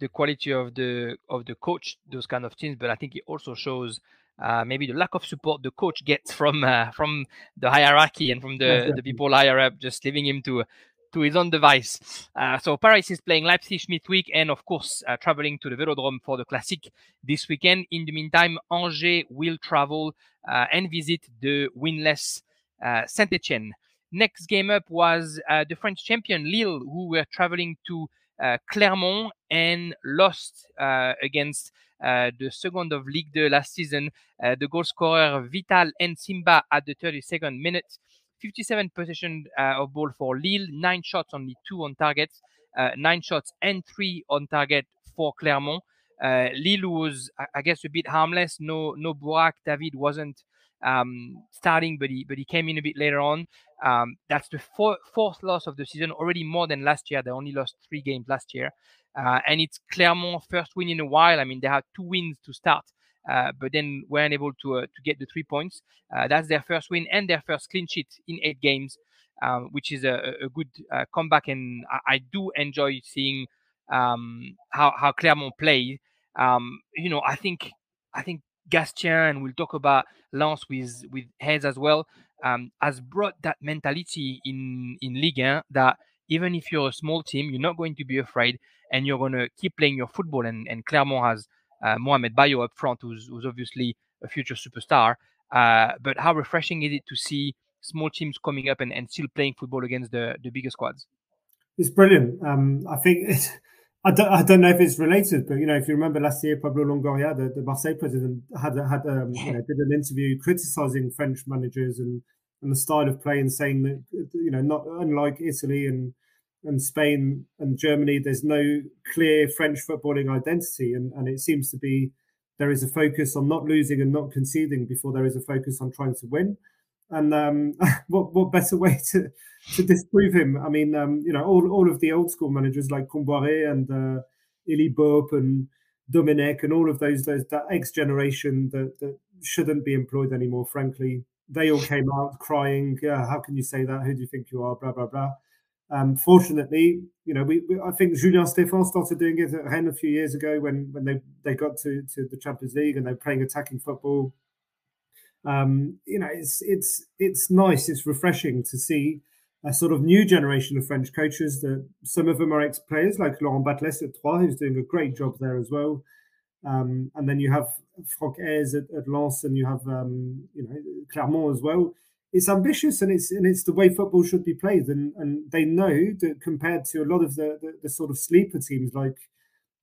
the quality of the of the coach those kind of teams, but I think it also shows uh, maybe the lack of support the coach gets from uh, from the hierarchy and from the, the people higher up, just leaving him to to his own device. Uh, so Paris is playing Leipzig midweek and of course uh, traveling to the Velodrome for the Classic this weekend. In the meantime, Angers will travel uh, and visit the winless uh, Saint Etienne. Next game up was uh, the French champion Lille, who were traveling to uh, Clermont and lost against the second of Ligue 2 last season. the goal scorer Vital N'Simba at the 32nd minute. 57 possession uh, of ball for Lille, nine shots, only two on target, uh, nine shots and three on target for Clermont. Uh, Lille was, I guess, a bit harmless. No, no Burak. David wasn't um, starting, but he but he came in a bit later on. Um, that's the four, fourth loss of the season, already more than last year. They only lost three games last year, uh, and it's Clermont's first win in a while. I mean, they had two wins to start, uh, but then weren't able to uh, to get the three points. Uh, that's their first win and their first clean sheet in eight games, um, which is a, a good uh, comeback. And I, I, do enjoy seeing um, how how Clermont play. Um, you know, I think I think Gastien, and we'll talk about Lens with with Haise as well, um, has brought that mentality in in Ligue 1 that even if you're a small team, you're not going to be afraid, and you're going to keep playing your football. And, and Clermont has uh, Mohamed Bayo up front, who's, who's obviously a future superstar. Uh, but how refreshing is it to see small teams coming up and, and still playing football against the, the bigger squads? It's brilliant. Um, I think it's, I don't, I don't know if it's related, but you know, if you remember last year, Pablo Longoria, the, the Marseille president, had had um, you know, did an interview criticizing French managers and and the style of play, and saying that you know, not unlike Italy and and Spain and Germany, there's no clear French footballing identity, and and it seems to be there is a focus on not losing and not conceding before there is a focus on trying to win. And um, what what better way to to disprove him? I mean, um, you know, all, all of the old school managers like Kombouaré and uh, Élie Baup and Domenech and all of those those that X generation that, that shouldn't be employed anymore. Frankly, they all came out crying. Uh, how can you say that? Who do you think you are? Blah blah blah. Um, fortunately, you know, we, we, I think Julien Stéphan started doing it at Rennes a few years ago when when they they got to to the Champions League and they're playing attacking football um, you know, it's it's it's nice, it's refreshing to see a sort of new generation of French coaches. That some of them are ex-players, like Laurent Batles at Troyes, who's doing a great job there as well. Um, and then you have Franck Haise at, at Lens, and you have um, you know Clermont as well. It's ambitious, and it's and it's the way football should be played. And and they know that compared to a lot of the the, the sort of sleeper teams like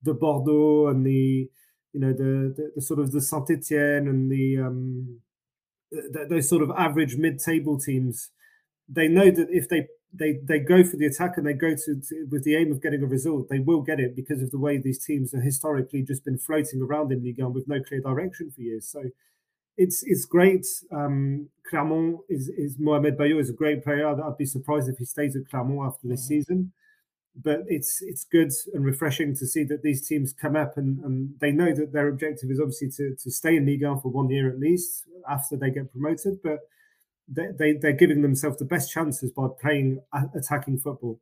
the Bordeaux and the you know the the, the sort of the Saint Etienne and the um, those sort of average mid-table teams, they know that if they they they go for the attack and they go to, to, with the aim of getting a result, they will get it because of the way these teams have historically just been floating around in Ligue 1 with no clear direction for years. So it's it's great. Um, Clermont is is Mohamed Bayo is a great player. I'd, I'd be surprised if he stays at Clermont after this mm-hmm. season but it's it's good and refreshing to see that these teams come up and, and they know that their objective is obviously to, to stay in Ligue 1 for one year at least after they get promoted, but they, they, they're giving themselves the best chances by playing attacking football.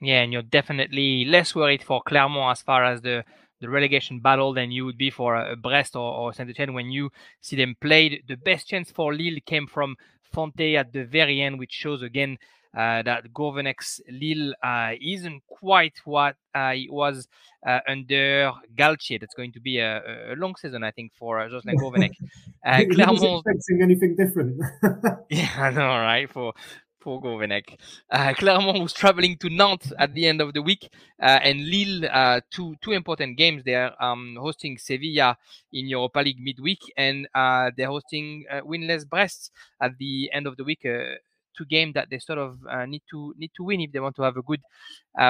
Yeah, and you're definitely less worried for Clermont as far as the, the relegation battle than you would be for a Brest or, or Saint Etienne when you see them played. The best chance for Lille came from Fonte at the very end, which shows again uh, that Gourvenec's Lille uh, isn't quite what uh, it was uh, under Galtier. That's going to be a, a long season, I think, for uh, Jocelyn Gourvenec. Uh, Clermont expecting anything different. yeah, I know, right? For for Gourvenec. Uh, Clermont was traveling to Nantes at the end of the week, uh, and Lille, uh, two two important games. They're um, hosting Sevilla in Europa League midweek, and uh, they're hosting uh, winless Brest at the end of the week. Uh, two games that they sort of need to need to win if they want to have a good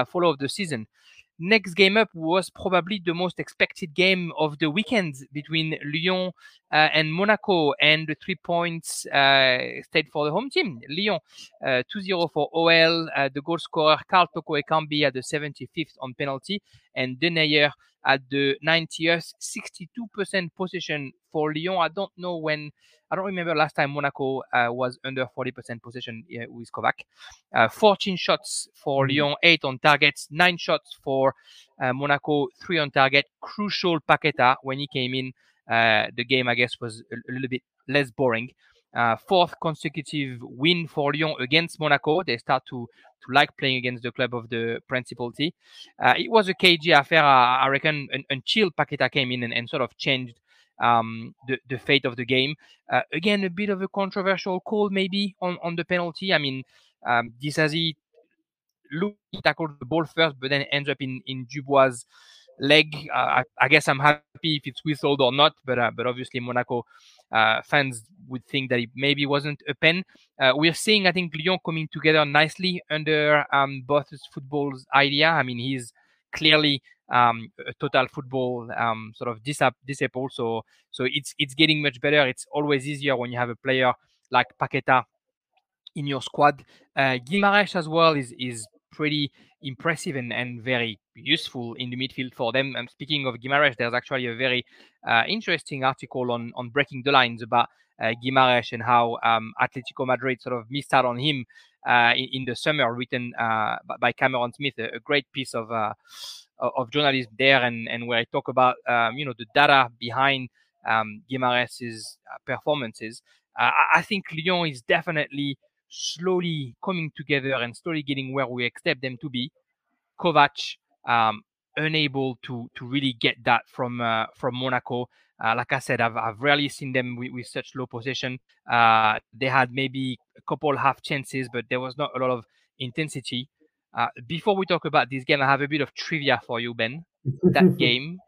follow of the season. Next game up was probably the most expected game of the weekend between Lyon uh, and Monaco, and the three points uh, stayed for the home team. Lyon uh, 2-0 for OL. Uh, the goal scorer Karl Toko Ekambi at the 75th on penalty, and Denayer at the 90th. 62% possession for Lyon. I don't know when I don't remember last time Monaco uh, was under 40% possession uh, with Kovac. Uh, 14 shots for mm-hmm. Lyon, 8 on targets, 9 shots for uh, Monaco, 3 on target. Crucial Paqueta when he came in. Uh, the game, I guess, was a, a little bit less boring. Uh, fourth consecutive win for Lyon against Monaco. They start to to like playing against the club of the principality. Uh, it was a cagey affair, I reckon, until Paqueta came in and, and sort of changed um, the, the fate of the game. Uh, again, a bit of a controversial call maybe on, on the penalty. I mean, um, Disasi looked tackled the ball first, but then ends up in, in Dubois' leg. Uh, I, I, guess I'm happy if it's whistled or not, but uh, but obviously Monaco uh, fans would think that it maybe wasn't a pen. We're seeing, I think, Lyon coming together nicely under um, football's idea. I mean, he's clearly um, a total football um, sort of disciple. So so it's it's getting much better. It's always easier when you have a player like Paqueta in your squad. Uh, Guimaraes as well is is pretty impressive and, and very useful in the midfield for them. And speaking of Guimaraes, there's actually a very uh, interesting article on on breaking the lines about uh, Guimaraes and how um, Atletico Madrid sort of missed out on him uh, in, in, the summer, written uh, by Cameron Smith, a, a great piece of uh, of journalism there, and and where I talk about um, you know the data behind um, Guimaraes's uh, performances. Uh, I think Lyon is definitely slowly coming together and slowly getting where we expect them to be. Kovac um, unable to to really get that from uh, from Monaco. Uh, like I said, I've, I've rarely seen them with, with such low possession. Uh, they had maybe a couple half chances, but there was not a lot of intensity. Uh, before we talk about this game, I have a bit of trivia for you, Ben. That game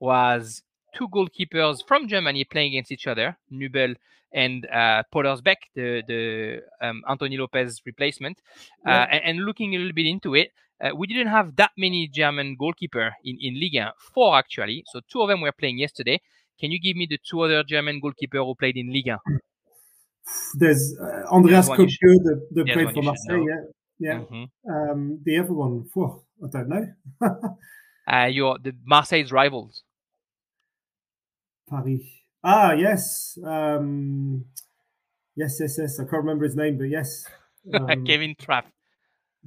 was two goalkeepers from Germany playing against each other, Nübel and uh, Pollersbeck, the, the um, Anthony Lopes replacement. Uh, and, and, looking a little bit into it, uh, we didn't have that many German goalkeeper in, in Ligue 1, four actually. So two of them were playing yesterday. Can you give me the two other German goalkeeper who played in Liga? There's uh, Andreas Köpke, the, the played for Marseille, yeah. Yeah. Mm-hmm. Um, the other one, whew, I don't know. uh, you're the Marseille's rivals. Paris. Ah, yes. Um, yes, yes, yes. I can't remember his name, but yes. Um, Kevin Trapp.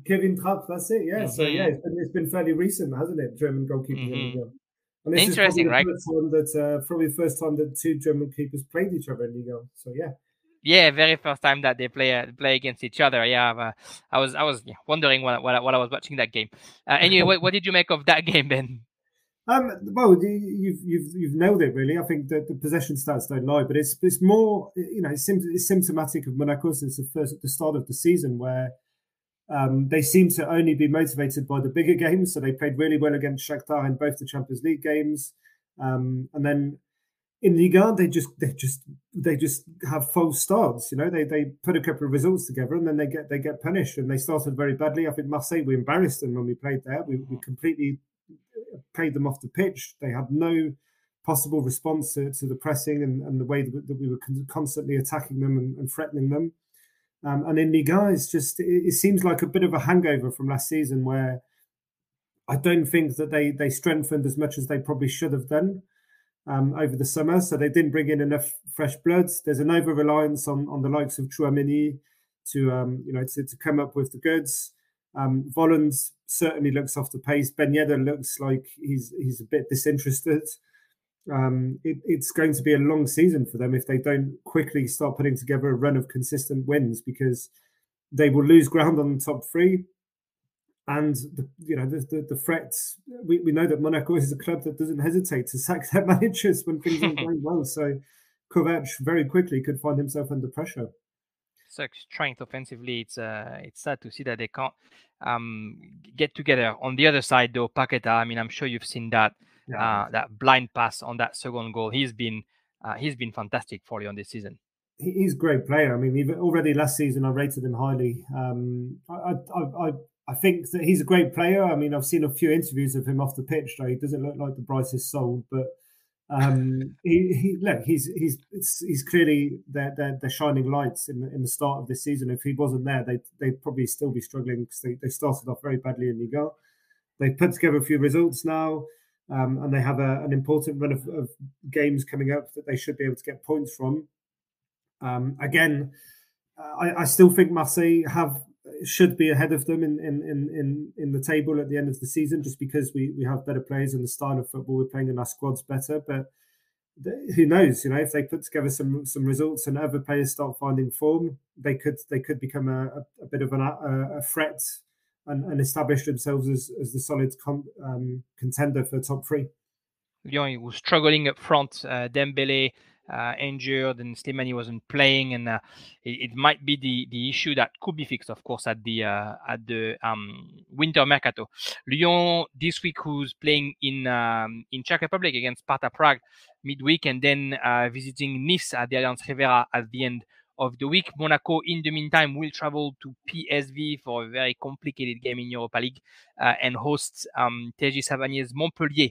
Kevin Trapp, that's it. Yeah. Mm-hmm. So yeah, it's been, it's been, fairly recent, hasn't it? German goalkeeper. Mm-hmm. And this Interesting, is right? That uh, probably the first time that two German keepers played each other in Liga. So yeah. Yeah, very first time that they play uh, play against each other. Yeah, uh, I was I was yeah, wondering while, while, while I was watching that game. Uh, anyway, what, what did you make of that game, Ben? Um, well, you've you've you've nailed it really. I think that the possession stats don't lie, but it's it's more you know it's, it's symptomatic of Monaco since the first the start of the season where um, they seem to only be motivated by the bigger games. So they played really well against Shakhtar in both the Champions League games, um, and then in Liga, they just they just they just have false starts. You know, they they put a couple of results together and then they get they get punished. And they started very badly. I think Marseille we embarrassed them when we played there. We, we completely played them off the pitch. They had no possible response to, to the pressing and, and the way that we were constantly attacking them and, and threatening them. Um, and in Liga, it's just it, it seems like a bit of a hangover from last season where I don't think that they they strengthened as much as they probably should have done um, over the summer. So they didn't bring in enough fresh bloods. There's an over reliance on, on the likes of Tchouameni to um, you know to, to come up with the goods. Um, Volland certainly looks off the pace. Ben Yedder looks like he's he's a bit disinterested. Um, it, it's going to be a long season for them if they don't quickly start putting together a run of consistent wins because they will lose ground on the top three. And the, you know the, the, the threats. We, we know that Monaco is a club that doesn't hesitate to sack their managers when things aren't going well. So Kovac very quickly could find himself under pressure. Strength offensively. It's uh, it's sad to see that they can't um, get together. On the other side, though, Paqueta. I mean, I'm sure you've seen that yeah. uh, that blind pass on that second goal. He's been uh, he's been fantastic for you on this season. He's a great player. I mean, even already last season I rated him highly. Um, I, I, I, I think that he's a great player. I mean, I've seen a few interviews of him off the pitch. Though he doesn't look like the brightest soul, but um, he, he look he's he's he's clearly their, their, their shining lights in the, in the start of this season. If he wasn't there, they they'd probably still be struggling because they, they started off very badly in Liga. They've put together a few results now. Um, and they have a, an important run of, of, games coming up that they should be able to get points from. Um, again, I, I, still think Marseille have should be ahead of them in, in, in, in, the table at the end of the season, just because we, we have better players and the style of football we're playing in our squads better. But who knows? You know, if they put together some some results and other players start finding form, they could they could become a, a, bit of an, a, a threat and, and establish themselves as, as the solid com, um, contender for top three. Lyon was struggling up front. Uh, Dembele uh, injured and Slimani wasn't playing, and uh, it, it, might be the, the issue that could be fixed, of course, at the uh, at the um, winter mercato. Lyon this week who's playing in um, in Czech Republic against Sparta Prague midweek, and then uh, visiting Nice at the Allianz Riviera at the end of the week. Monaco, in the meantime, will travel to PSV for a very complicated game in Europa League uh, and host um, Téji Savanier's Montpellier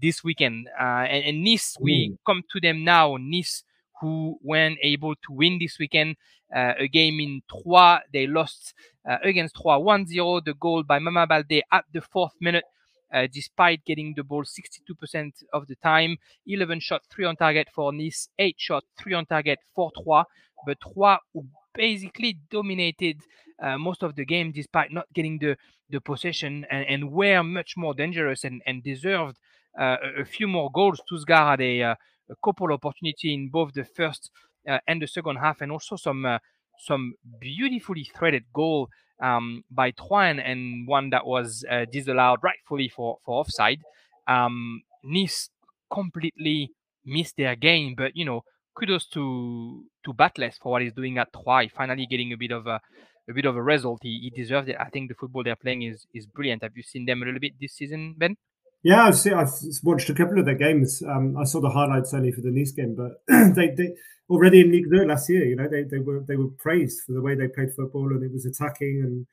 this weekend. Uh, and, and, Nice, we come to them now. Nice, who weren't able to win this weekend, uh, a game in Troyes. They lost uh, against Troyes 1 0. The goal by Mama Balde at the fourth minute. Uh, despite getting the ball 62% of the time. 11 shot, 3 on target for Nice, 8 shot, 3 on target for Troyes but Troyes who basically dominated uh, most of the game despite not getting the, the possession and, and were much more dangerous and, and deserved a, a, few more goals. Touzghar had a, uh, a couple opportunity in both the first uh, and the second half and also some uh, some beautifully threaded goal um, by Troyes and one that was uh, disallowed rightfully for, for offside. Um, nice completely missed their game, but you know kudos to to Batles for what he's doing at Troyes, finally getting a bit of a a bit of a result. He, he deserves it. I think the football they're playing is is brilliant. Have you seen them a little bit this season, Ben? Yeah, I've seen, I've watched a couple of their games. Um, I saw the highlights only for the Nice game, but they, they already in Ligue 2 last year. You know, they, they were they were praised for the way they played football and it was attacking. And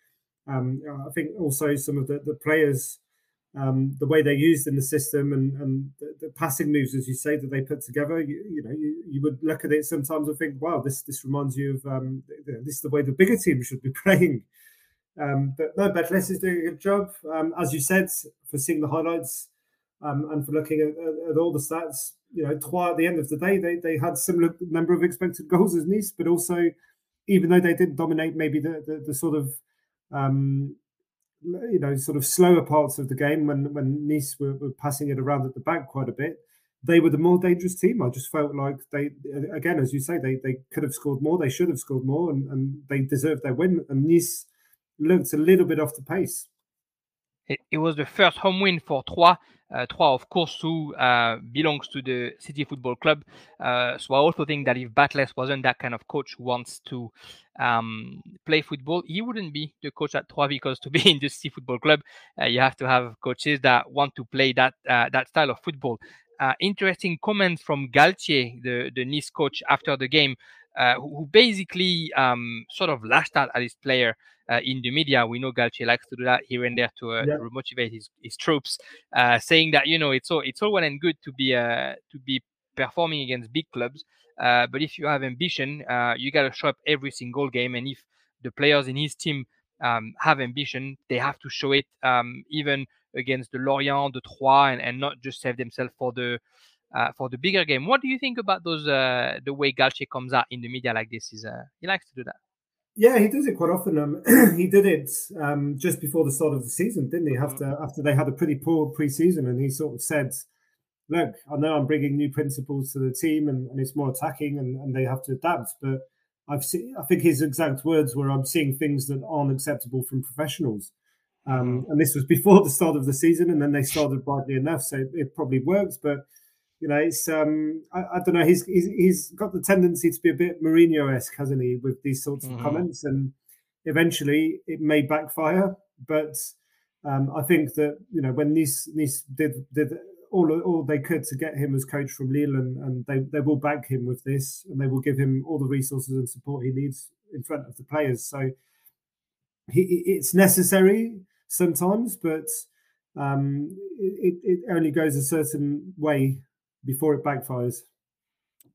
um, I think also some of the, the players um, the way they're used in the system and, and the, the, passing moves, as you say, that they put together, you, you know, you, you, would look at it sometimes and think, wow, this this reminds you of um, this is the way the bigger team should be playing. Um, but no, Batles is doing a good job, um, as you said, for seeing the highlights um, and for looking at, at, at, all the stats. You know, Troyes at the end of the day, they they had similar number of expected goals as Nice, but also, even though they didn't dominate, maybe the the, the sort of um, you know sort of slower parts of the game when when Nice were, were, passing it around at the back quite a bit. They were the more dangerous team. I just felt like they again, as you say, they they could have scored more. They should have scored more, and, and they deserved their win. And Nice looked a little bit off the pace. It, it was the first home win for Troyes uh, Troyes, of course, who uh, belongs to the City Football Club. Uh, so I also think that if Batles wasn't that kind of coach who wants to um, play football, he wouldn't be the coach at Troyes because to be in the City Football Club, uh, you have to have coaches that want to play that uh, that style of football. Uh, interesting comments from Galtier, the, the Nice coach, after the game, who basically um, sort of lashed out at his player uh, in the media. We know Galtier likes to do that here and there to, uh, yeah. to motivate his, his troops, uh, saying that you know it's all it's all well and good to be uh, to be performing against big clubs, uh, but if you have ambition, uh, you got to show up every single game. And if the players in his team um, have ambition, they have to show it um, even against the Lorient, the Troyes, and, and not just save themselves for the uh, for the bigger game. What do you think about those uh, the way Galtier comes out in the media like this? Is uh, he likes to do that? Yeah, he does it quite often. Um, he did it um, just before the start of the season, didn't he? After mm-hmm. after they had a pretty poor preseason, and he sort of said, "Look, I know I'm bringing new principles to the team, and, and it's more attacking, and, and they have to adapt. But I've seen. I think his exact words were, "I'm seeing things that aren't acceptable from professionals." Um, mm. And this was before the start of the season, and then they started brightly enough, so it probably works. But you know, it's um, I, I don't know. He's, he's, he's got the tendency to be a bit Mourinho esque, hasn't he, with these sorts mm-hmm. of comments, and eventually it may backfire. But um, I think that you know when Nice Nice did did all all they could to get him as coach from Lille, and, and they they will back him with this, and they will give him all the resources and support he needs in front of the players. So he, it's necessary sometimes, but um, it, it only goes a certain way before it backfires.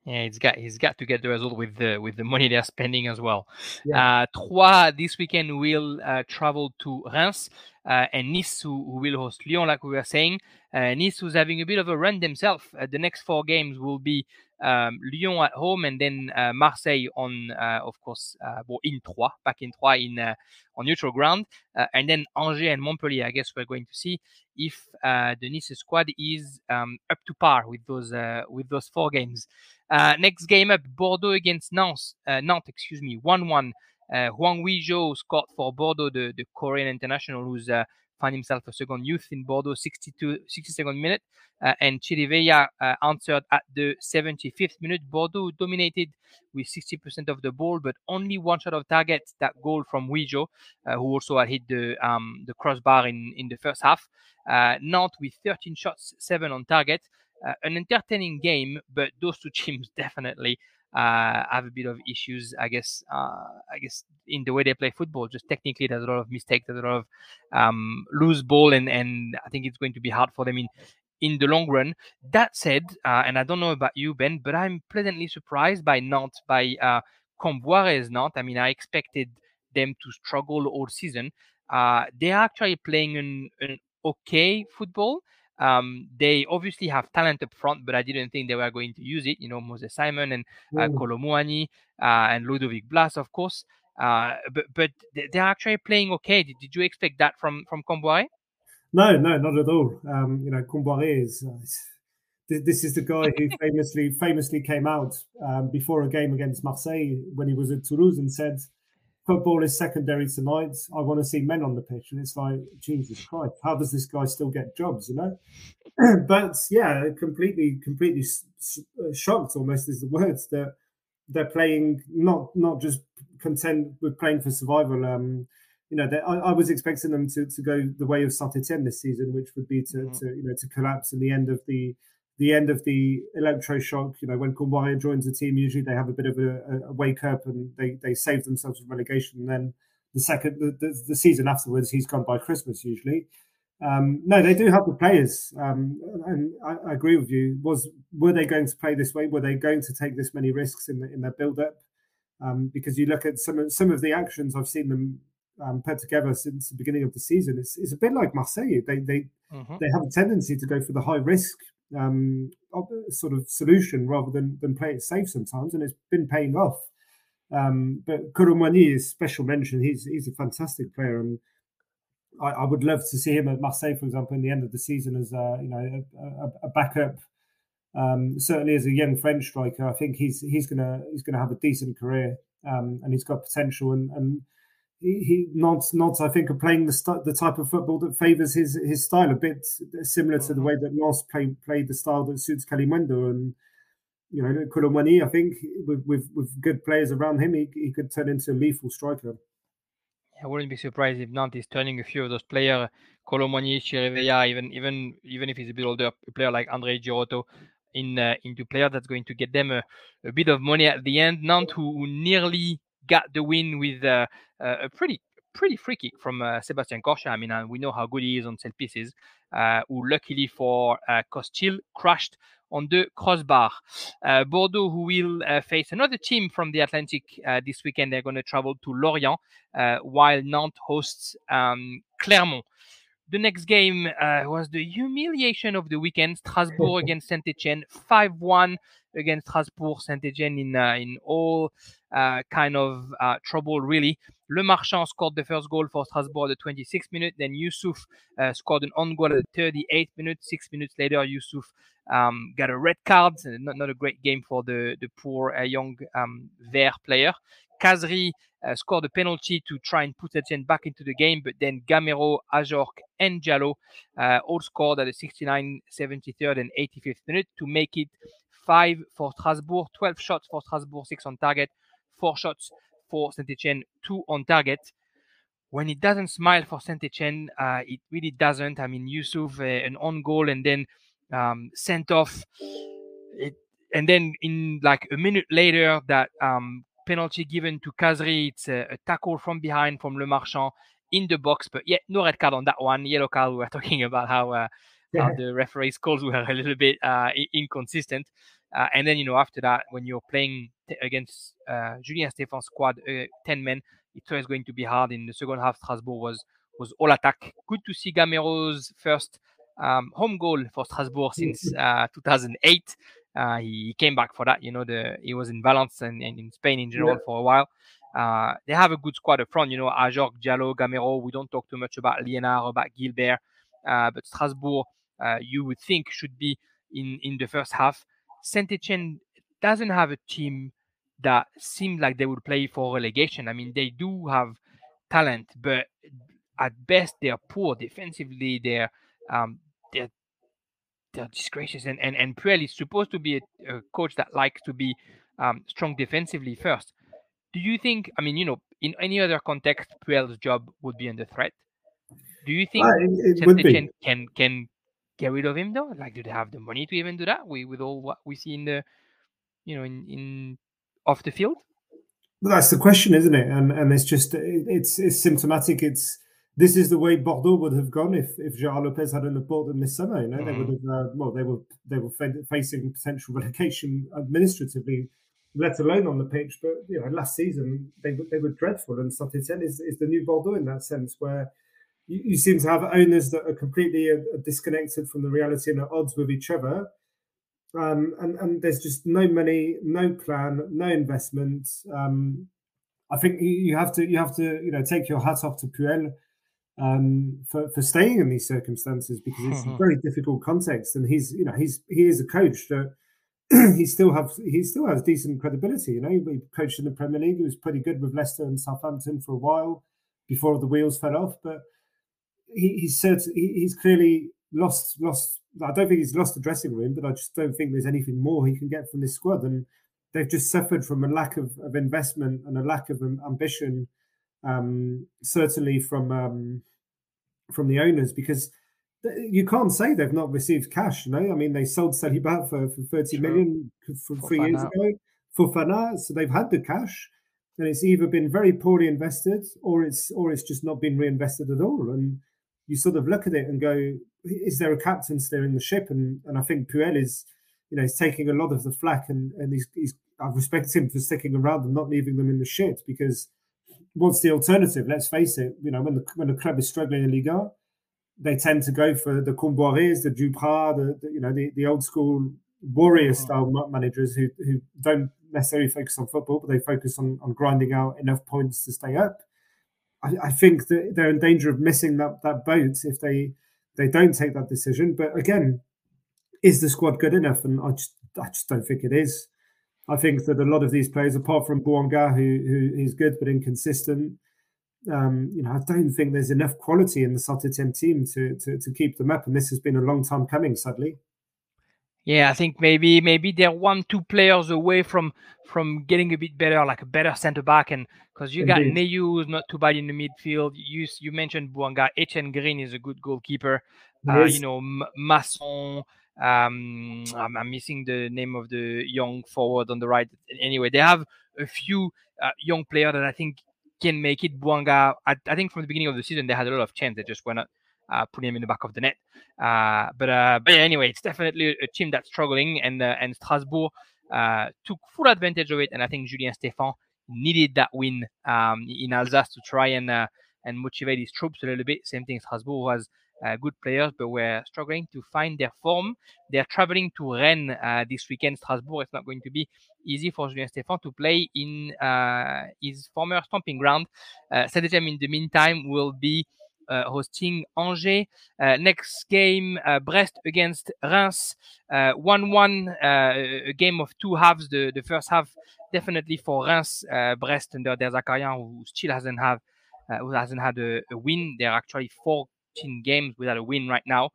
Yeah, he's got he's got to get the result with the with the money they're spending as well. Yeah. Uh, Troyes this weekend will uh, travel to Reims uh, and Nice, who, who, will host Lyon, like we were saying. Uh, nice, who's having a bit of a run themselves. Uh, the next four games will be um, Lyon at home and then uh, Marseille on, of course, well, in Troyes, back in Troyes in on neutral ground, and then Angers and Montpellier. I guess we're going to see if the Nice squad is um, up to par with those with those four games. next game up, Bordeaux against Nantes. Nantes, excuse me, one-one. Uh, Hwang Ui-jo scored for Bordeaux, the, the Korean international who's uh, found himself a second youth in Bordeaux, 62, 62nd minute. Uh, and Chirivella uh, answered at the 75th minute. Bordeaux dominated with 60% of the ball, but only one shot of target. That goal from Ui-jo, uh, who also had hit the um, the crossbar in, in the first half. Uh, Nantes with 13 shots, seven on target. Uh, an entertaining game, but those two teams definitely uh, have a bit of issues, I guess. Uh, I guess in the way they play football, just technically, there's a lot of mistakes, there's a lot of um, loose ball, and and I think it's going to be hard for them in in the long run. That said, uh, and I don't know about you, Ben, but I'm pleasantly surprised by Nantes, by uh, Kombouaré's Nantes. I mean, I expected them to struggle all season. Uh, they are actually playing an, an okay football. Um, they obviously have talent up front, but I didn't think they were going to use it. You know, Moses Simon and uh, mm. Uh, and Ludovic Blas, of course. Uh, but but they're actually playing okay. Did, did you expect that from from Kombouaré? No, no, not at all. Um, you know, Kombouaré is uh, this is the guy who famously famously came out um, before a game against Marseille when he was at Toulouse and said, "Football is secondary tonight. I want to see men on the pitch." And it's like, Jesus Christ, how does this guy still get jobs? You know. but yeah, completely, completely uh, shocked. Almost is the words that they're playing not not just content with playing for survival. Um, you know, I, I, was expecting them to, to go the way of Saint Etienne this season, which would be to, mm-hmm. to you know to collapse in the end of the the end of the electroshock. You know, when Kombouaré joins the team, usually they have a bit of a, a, wake up and they they save themselves from relegation. And then the second the, the, the season afterwards, he's gone by Christmas usually. Um, no, they do have the players, um, and I, I, agree with you. Was were they going to play this way? Were they going to take this many risks in the, in their build up? Um, because you look at some of some of the actions I've seen them um, put together since the beginning of the season. It's, it's a bit like Marseille. They they mm-hmm. they have a tendency to go for the high risk um, sort of solution rather than than play it safe sometimes, and it's been paying off. Um, but Kolo Muani is special mention. He's he's a fantastic player, and I, I, would love to see him at Marseille, for example, in the end of the season as a you know a, a, a backup. Um, certainly, as a young French striker, I think he's he's gonna he's gonna have a decent career, um, and he's got potential. And, and he, he nods nods. I think of playing the st- the type of football that favours his his style, a bit similar to the mm-hmm. way that Lens played played the style that suits Kalimuendo and you know Kolo Muani. I think with, with with good players around him, he, he could turn into a lethal striker. I wouldn't be surprised if Nantes is turning a few of those players, Kolo Muani, Chirivella, even even even if he's a bit older, a player like Andre Girotto, in uh, into player that's going to get them a, a, bit of money at the end. Nantes, who, who nearly got the win with uh, a pretty pretty free kick from uh, Sébastien Corchia. I mean, uh, we know how good he is on set pieces. Uh, who luckily for uh, Costil crashed on the crossbar. Uh, Bordeaux, who will uh, face another team from the Atlantic this weekend, they're going to travel to Lorient, while Nantes hosts um, Clermont. The next game uh, was the humiliation of the weekend: Strasbourg against Saint Etienne, five-one against Strasbourg. Saint Etienne in in all kind of trouble, really. Le Marchand scored the first goal for Strasbourg at the 26th minute. Then Yusuf uh, scored an on goal at the 38th minute. Six minutes later, Yusuf um, got a red card. Not, not a great game for the, the poor uh, young um, Vert player. Khazri uh, scored a penalty to try and put Etienne back into the game, but then Gameiro, Ajorque, and Diallo uh, all scored at the 69, 73rd, and 85th minute to make it five for Strasbourg, 12 shots for Strasbourg, six on target, four shots for Saint Etienne, two on target. When it doesn't smile for Saint Etienne, uh, it really doesn't. I mean, Yusuf, uh, an on goal, and then um, sent off. It, and then in like a minute later, that um, penalty given to Khazri. It's a, a, tackle from behind from Le Marchand in the box, but yeah, no red card on that one. Yellow card. We were talking about how, uh, yeah. how the referee's calls were a little bit uh, inconsistent. Uh, and then you know after that, when you're playing t- against uh, Julien Stéphan's squad, uh, ten men, it's always going to be hard. In the second half, Strasbourg was was all attack. Good to see Gameiro's first um, home goal for Strasbourg since uh, 2008. Uh, he came back for that. You know, the he was in Valence and, and in Spain in general yeah. for a while. Uh, they have a good squad up front. You know, Ajorque, Diallo, Gameiro. We don't talk too much about Liénard, about Guilbert, uh, but Strasbourg, uh, you would think should be in in the first half. Saint Etienne doesn't have a team that seems like they would play for relegation. I mean, they do have talent, but at best they are poor defensively. They're um, they're they're disgracious. And and and Puel is supposed to be a, a coach that likes to be um, strong defensively first. Do you think? I mean, you know, in any other context, Puel's job would be under threat. Do you think uh, can can can get rid of him though? Like, do they have the money to even do that? We with all what we see in the, you know, in in off the field. Well, that's the question, isn't it? And and it's just it's it's symptomatic. It's this is the way Bordeaux would have gone if if Gerard Lopez hadn't bought them this summer. You know, mm-hmm. they would have. Uh, well, they were they were facing potential relegation administratively, let alone on the pitch. But you know, last season they they were dreadful, and Saint Etienne is, is the new Bordeaux in that sense, where you, you seem to have owners that are completely uh, disconnected from the reality and at odds with each other. Um, and and there's just no money, no plan, no investment. Um, I think you have to you have to you know take your hat off to Puel um, for for staying in these circumstances because it's a very difficult context, and he's you know he's he is a coach that he still have he still has decent credibility. You know, he coached in the Premier League. He was pretty good with Leicester and Southampton for a while before the wheels fell off. But he, he's said he, he's clearly lost lost. I don't think he's lost the dressing room, but I just don't think there's anything more he can get from this squad. And they've just suffered from a lack of, of investment and a lack of ambition um, certainly from um, from the owners because you can't say they've not received cash. You know, I mean, they sold Saliba for, for thirty sure. million for, for three years ago Fofana, so they've had the cash, and it's either been very poorly invested or it's or it's just not been reinvested at all. And you sort of look at it and go, is there a captain steering the ship? And and I think Puel is, you know, he's taking a lot of the flack, and and he's, he's I respect him for sticking around and not leaving them in the shit because what's the alternative? Let's face it. You know, when the when the club is struggling in Liga, they tend to go for the Kombouarés, the Dupraz, the, the, you know the, the old school warrior mm-hmm. style managers who who don't necessarily focus on football, but they focus on on grinding out enough points to stay up. I, I think that they're in danger of missing that that boat if they they don't take that decision. But again, is the squad good enough? And I just I just don't think it is. I think that a lot of these players, apart from Bouanga, who who is good but inconsistent, um, you know, I don't think there's enough quality in the Saint team to, to to keep them up, and this has been a long time coming. Sadly. Yeah, I think maybe maybe they're one two players away from from getting a bit better, like a better centre back, and because you got Neyou who's not too bad in the midfield. You you mentioned Bouanga, Etienne Green is a good goalkeeper. Uh, you know, M- Masson. Um, I'm, I'm, missing the name of the young forward on the right. Anyway, they have a few uh, young players that I think can make it. Bouanga, I, I, think from the beginning of the season they had a lot of chance. They just were not uh, putting him in the back of the net. Uh, but uh, but yeah, anyway, it's definitely a team that's struggling, and uh, and Strasbourg uh, took full advantage of it. And I think Julien Stéphan needed that win um, in Alsace to try and uh, and motivate his troops a little bit. Same thing, Strasbourg was uh, good players, but were struggling to find their form. They're traveling to Rennes uh, this weekend, Strasbourg. It's not going to be easy for Julien Stéphan to play in uh, his former stomping ground. Uh, saint in the meantime, will be uh, hosting Angers. Uh, next game, Brest against Reims. 1-1, a game of two halves. The, the first half definitely for Reims, Brest under Der Zakarian, who still hasn't have who hasn't had a, a win. They're actually 14 games without a win right now.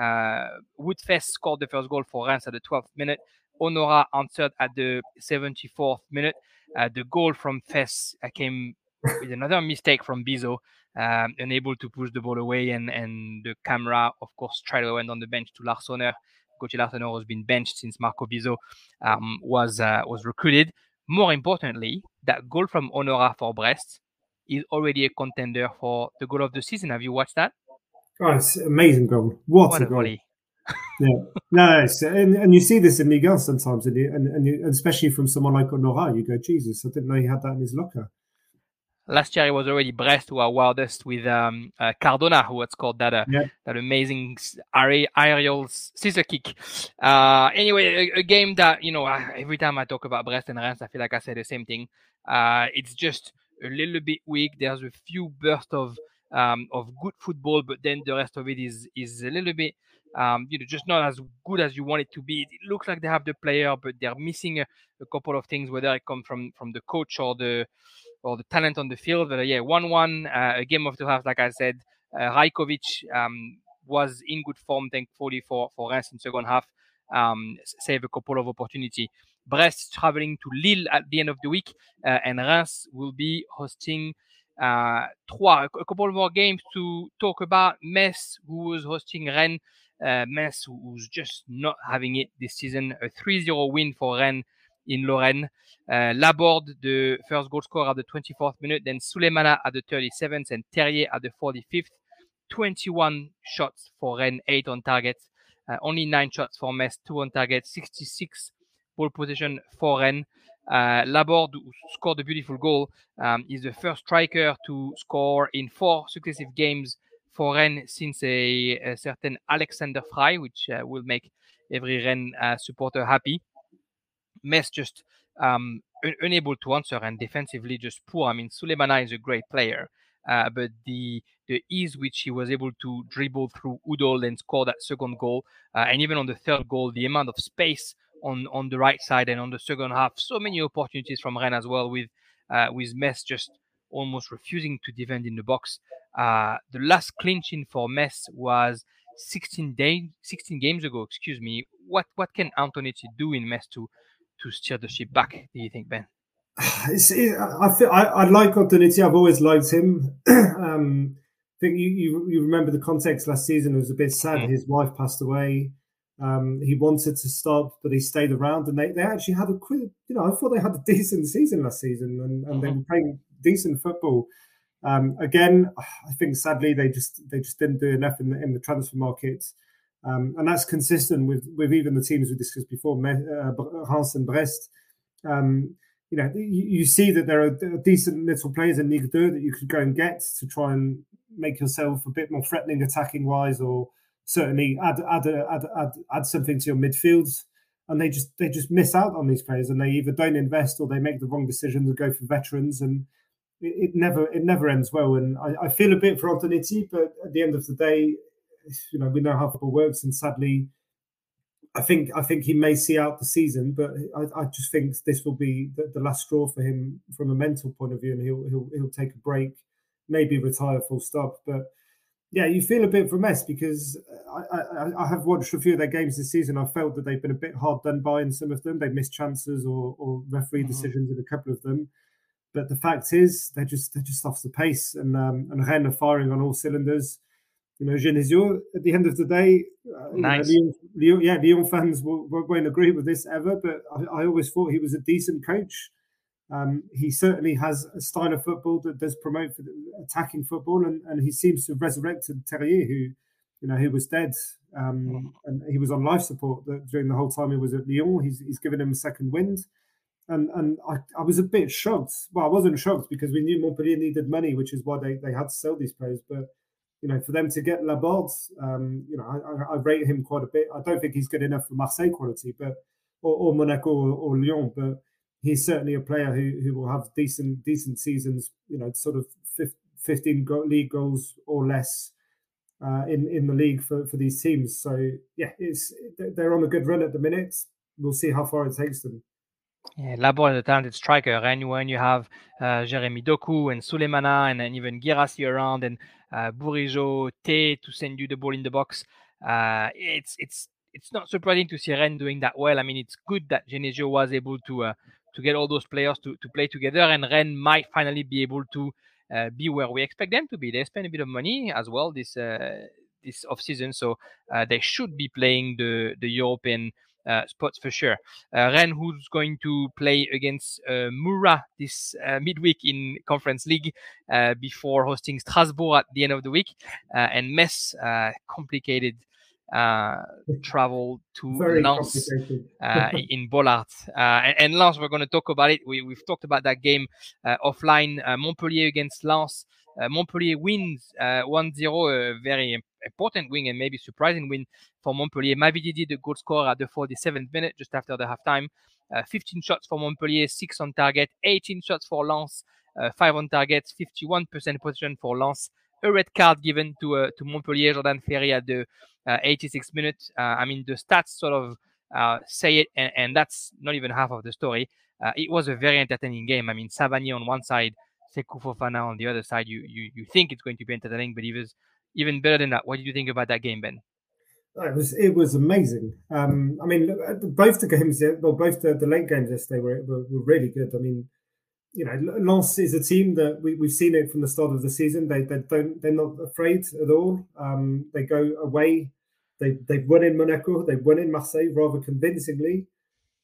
Uh, Wout Faes scored the first goal for Reims at the 12th minute. Honorat answered at the 74th minute. Uh, the goal from Faes uh, came with another mistake from Bizot um, unable to push the ball away, and and the camera, of course, straight away went on the bench to Larsonneur. Coach Larsonneur has been benched since Marco Bizot um, was uh, was recruited. More importantly, that goal from Honorat for Brest is already a contender for the goal of the season. Have you watched that? Oh, it's amazing goal! What, what a, a goal! Volley. yeah, no, and, and you see this in Ligue 1 sometimes, and, you, and, and, you, and especially from someone like Honorat, you go, Jesus, I didn't know he had that in his locker last year it was already Brest who awarded wildest with um, uh, Cardona, who had scored that uh, yeah. that amazing aerial scissor kick. Uh, anyway, a, a, game that you know every time I talk about Brest and Reims, I feel like I say the same thing. Uh, it's just a little bit weak. There's a few bursts of um, of good football, but then the rest of it is is a little bit um, you know just not as good as you want it to be. It looks like they have the player, but they're missing a, a couple of things, whether it comes from from the coach or the or the talent on the field. But uh, yeah, one-one, uh, a game of two halves, like I said. Uh, Rajkovic um, was in good form, thankfully for for Reims in second half. Um, save a couple of opportunity. Brest traveling to Lille at the end of the week, uh, and Reims will be hosting uh, Troyes. A couple more games to talk about. Metz, who was hosting Rennes. Uh, Metz, who's just not having it this season. A 3-0 win for Rennes in Lorraine. Uh, Laborde, the first goal scorer at the 24th minute, then Sulemana at the 37th, and Terrier at the 45th. 21 shots for Rennes, 8 on target. Uh, only 9 shots for Metz, 2 on target, 66 ball position for Rennes. Uh, Laborde, who scored a beautiful goal, um, is the first striker to score in four successive games for Rennes since a, a certain Alexander Frei, which uh, will make every Rennes uh, supporter happy. Metz just um, un- unable to answer and defensively just poor. I mean, Sulemana is a great player, uh, but the the ease which he was able to dribble through Udol and score that second goal, uh, and even on the third goal, the amount of space on on the right side and on the second half, so many opportunities from Rennes as well, with uh, with Metz just almost refusing to defend in the box. Uh, the last clinching for Metz was 16 days, 16 games ago. Excuse me. What what can Antonetti do in Metz to to steer the ship back? Do you think, Ben? It's, it, I, feel, I, I like Antonetti. I've always liked him. um, I think you, you, you remember the context last season. It was a bit sad. Mm. His wife passed away. Um, he wanted to stop, but he stayed around, and they, they actually had a you know, I thought they had a decent season last season, and, and mm-hmm. they were playing decent football. Um, again, I think sadly they just they just didn't do enough in the, in the transfer market. Um, and that's consistent with with even the teams we discussed before, uh, Reims and Brest. Um, you know, you, you, see that there are decent little players in Ligue 2 that you could go and get to try and make yourself a bit more threatening attacking wise, or certainly add add add add, add something to your midfields. And they just they just miss out on these players, and they either don't invest or they make the wrong decisions and go for veterans, and it, it never it never ends well. And I, I feel a bit for Antonetti, but at the end of the day, you know we know how football works, and sadly, I think I think he may see out the season, but I, I just think this will be the, the, last straw for him from a mental point of view, and he'll he'll he'll take a break, maybe retire full stop. But yeah, you feel a bit of a mess because I, I, I have watched a few of their games this season. I felt that they've been a bit hard done by in some of them. They've missed chances or, or referee mm-hmm. decisions in a couple of them. But the fact is, they're just they're just off the pace, and um, and Rennes are firing on all cylinders you know, Genesio, at the end of the day, uh, nice. Lyon, Lyon, yeah, Lyon fans will, won't agree with this ever, but I, I always thought he was a decent coach. Um, he certainly has a style of football that does promote attacking football, and, and he seems to have resurrected Terrier, who, you know, who was dead, um, mm. and he was on life support during the whole time he was at Lyon. He's, he's given him a second wind, and and I, I was a bit shocked. Well, I wasn't shocked because we knew Montpellier needed money, which is why they, they had to sell these players, but you know, for them to get Laborde, um, you know, I, I, rate him quite a bit. I don't think he's good enough for Marseille quality, but or, or Monaco or, or Lyon, but he's certainly a player who, who will have decent decent seasons. You know, sort of 15 go- league goals or less uh, in in the league for, for these teams. So yeah, it's they're on a good run at the minute. We'll see how far it takes them. Yeah, Laborde is a talented striker, and when you have uh, Jeremy Doku and Sulemana and, and even Guirassy around and uh, Bourigeaud, T to send you the ball in the box, uh, it's it's it's not surprising to see Rennes doing that well. I mean, it's good that Genesio was able to uh, to get all those players to, to play together, and Rennes might finally be able to uh, be where we expect them to be. They spend a bit of money as well this uh, this off season, so uh, they should be playing the the European uh, spots for sure. Uh, Rennes, who's going to play against uh, Mura this midweek in Conference League before hosting Strasbourg at the end of the week, and Metz, complicated uh, travel to Very Lens uh, in Bollaert. Uh, and, and Lens, we're going to talk about it. We, have talked about that game uh, offline. Uh, Montpellier against Lens. Uh, Montpellier wins 1 0, a very important win and maybe surprising win for Montpellier. Mavididi, the goal scorer at the 47th minute, just after the halftime. 15 shots for Montpellier, 6 on target, 18 shots for Lens, 5 on target, 51% possession for Lens a red card given to uh, to Montpellier Jordan Ferri at the 86 minutes. Uh, I mean, the stats sort of uh, say it, and, and, that's not even half of the story. it was a very entertaining game. I mean, Savanier on one side, Seko Fofana on the other side. You you you think it's going to be entertaining, but it was even better than that. What did you think about that game, Ben? Oh, it was it was amazing. Um, I mean, both the games, well, both the, the late games yesterday were, were, were really good. I mean, you know, Lens is a team that we, we've seen it from the start of the season. They they don't they're not afraid at all. Um, they go away. They they've won in Monaco. They've won in Marseille rather convincingly.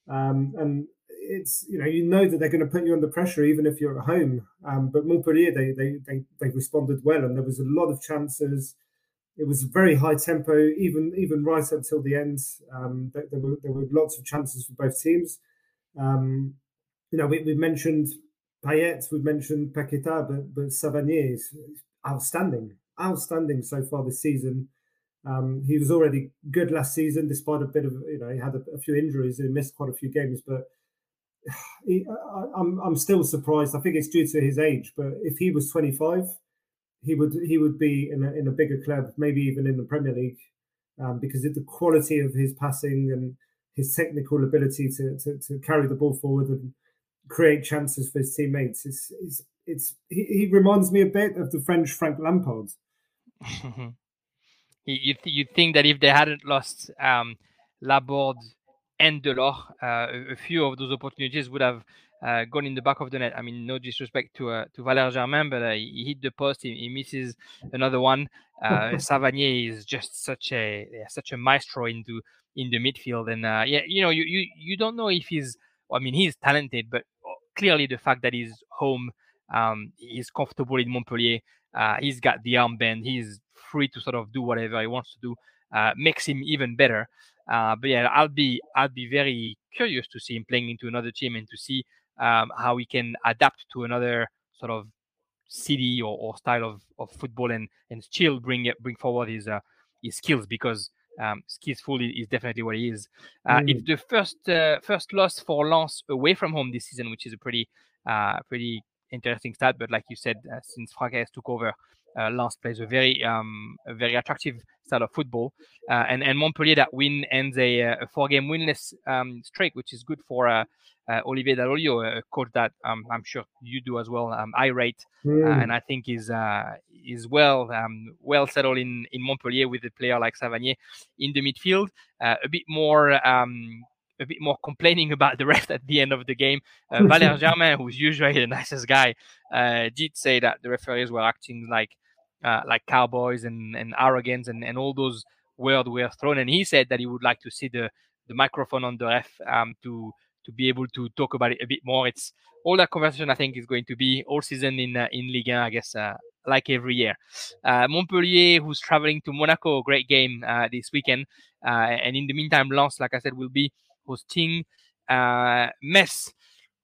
Um, and it's you know you know that they're going to put you under pressure even if you're at home. Um, but Montpellier they, they they they responded well, and there was a lot of chances. It was very high tempo, even even right up till the end. Um, there, there, were there were lots of chances for both teams. Um, you know, we, we mentioned Payet, we mentioned Paqueta, but but Savanier is outstanding, outstanding so far this season. Um, he was already good last season, despite a bit of you know he had a, a few injuries and missed quite a few games. But he, I, I'm I'm still surprised. I think it's due to his age. But if he was 25, he would he would be in a, in a bigger club, maybe even in the Premier League, um, because of the quality of his passing and his technical ability to, to, to carry the ball forward and create chances for his teammates. It's, it's, it's he, he reminds me a bit of the French Frank Lampard. you you think that if they hadn't lost um, Laborde and Delort, uh, a few of those opportunities would have uh, gone in the back of the net. I mean, no disrespect to uh, to Valère Germain, but uh, he hit the post. He, he misses another one. Uh, Savanier is just such a yeah, such a maestro into in the midfield, and uh, yeah, you know, you, you you don't know if he's. I mean, he's talented, but clearly the fact that he's home, um, he's comfortable in Montpellier, uh, he's got the armband, he's free to sort of do whatever he wants to do, uh, makes him even better. Uh, but yeah, I'll be I'll be very curious to see him playing into another team and to see um, how he can adapt to another sort of city or, or style of, of football and and still bring bring forward his uh, his skills because um, skillful is definitely what he is. Uh, mm. It's the first uh, first loss for Lens away from home this season, which is a pretty uh, pretty interesting stat. But like you said, uh, since Franck Haise took over, uh, Lens plays a very um, a very attractive style of football, uh, and and Montpellier that win ends a, a four game winless um, streak, which is good for uh, uh, Olivier Dall'Oglio, a coach that um, I'm sure you do as well. Um, I rate, mm. and I think is is well um, well settled in in Montpellier with a player like Savanier in the midfield, a bit more um, a bit more complaining about the rest at the end of the game. Uh, Valère Germain, who's usually the nicest guy, uh, did say that the referees were acting like uh, like cowboys and, and arrogance and, and all those words were thrown. And he said that he would like to see the, the microphone on the ref um, to to be able to talk about it a bit more. It's all that conversation I think is going to be all season in uh, in Ligue 1, I guess, uh, like every year. Uh, Montpellier, who's traveling to Monaco, great game uh, this weekend. Uh, and in the meantime, Lens, like I said, will be hosting uh, Metz.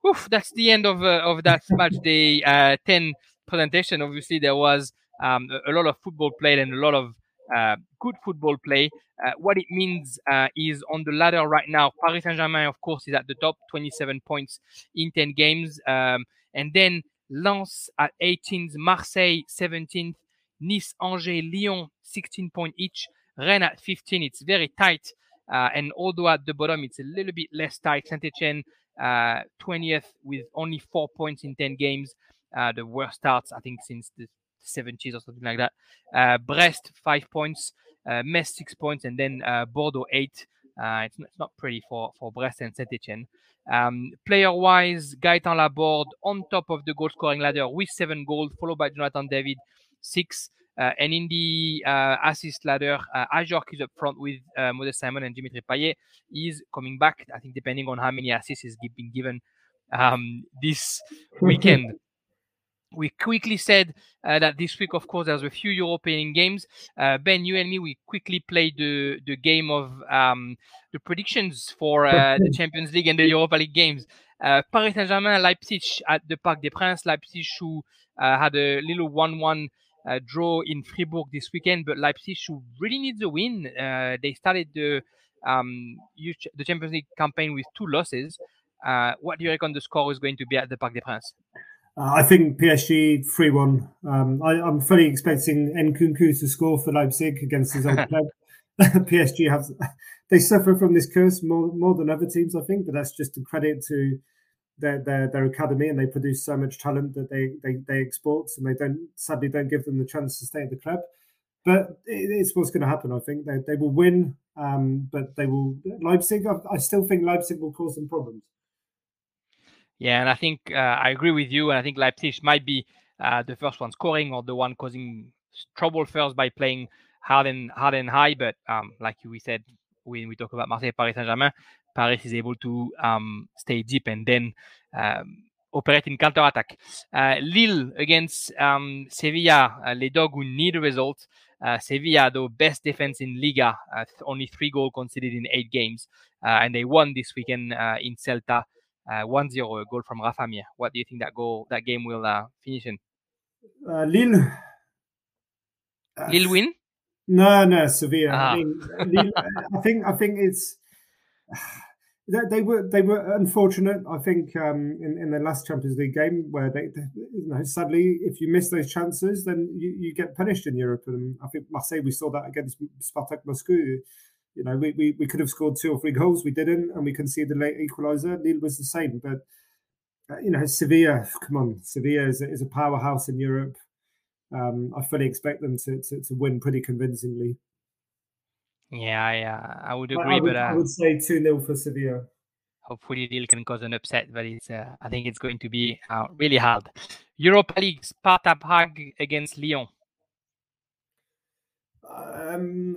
Oof, that's the end of of that match day 10 presentation. Obviously, there was um, a, lot of football played and a lot of uh, good football play. Uh, what it means uh, is on the ladder right now, Paris Saint Germain, of course, is at the top, 27 points in 10 games. Um, and then Lens at 18th, Marseille 17th, Nice, Angers, Lyon 16 points each, Rennes at 15. It's very tight. Uh, and although at the bottom it's a little bit less tight, Saint Etienne uh, 20th with only four points in 10 games. Uh, the worst starts, I think, since the 70s or something like that. Uh, Brest, five points. Uh, Metz, six points. And then uh, Bordeaux, eight. It's, it's, not pretty for, for Brest and Saint Etienne. Um, player wise, Gaetan Laborde on top of the goal scoring ladder with seven goals, followed by Jonathan David, six. Uh, and in the uh, assist ladder, uh, Ajorque is up front with uh, Moses Simon and Dimitri Payet. He's coming back, I think, depending on how many assists he's been given um, this weekend. we quickly said uh, that this week, of course, there's a few European games. Uh, ben, you and me, we quickly played the the game of um, the predictions for uh, the Champions League and the Europa League games. Uh, Paris Saint-Germain, Leipzig at the Parc des Princes. Leipzig, who uh, had a little one-one uh, draw in Fribourg this weekend, but Leipzig, who really needs a win. they started the um, the Champions League campaign with two losses. what do you reckon the score is going to be at the Parc des Princes? Uh, I think PSG 3 1. Um, I, am fully expecting Nkunku to score for Leipzig against his old club. PSG have they suffer from this curse more more than other teams, I think, but that's just a credit to their, their their academy and they produce so much talent that they, they they export and they don't sadly don't give them the chance to stay at the club. But it, it's what's going to happen. I think they they will win, um, but they will Leipzig. I, I still think Leipzig will cause them problems. Yeah, and I think uh, I agree with you. And I think Leipzig might be uh, the first one scoring or the one causing trouble first by playing hard and hard and high. But um, like we said when we talk about Marseille, Paris Saint Germain, Paris is able to um, stay deep and then um, operate in counter attack. Uh, Lille against um, Sevilla, uh, les Dogues who need a result. Uh, Sevilla, the best defense in Liga, uh, only three goals conceded in eight games, uh, and they won this weekend uh, in Celta uh, 1-0 goal from Rafa Mir. What do you think that goal, that game will uh, finish in? Uh, Lille. Lille win? No, no, Sevilla. Ah. I, mean, Lille, I think I think it's they, they, were they were unfortunate. I think um, in in the last Champions League game where they, they, you know, sadly, if you miss those chances, then you, you get punished in Europe. And I think Marseille we saw that against Spartak Moscow you know, we, we, we could have scored two or three goals. We didn't, and we conceded the late equaliser. Lille was the same. But, uh, you know, Sevilla, come on, Sevilla is a, is a powerhouse in Europe. Um, I fully expect them to, to, to, win pretty convincingly. Yeah, yeah, I would agree. I would, but uh, I would say 2 0 for Sevilla. Hopefully, Lille can cause an upset, but it's, uh, I think it's going to be uh, really hard. Europa League, Sparta Prague against Lyon. Um,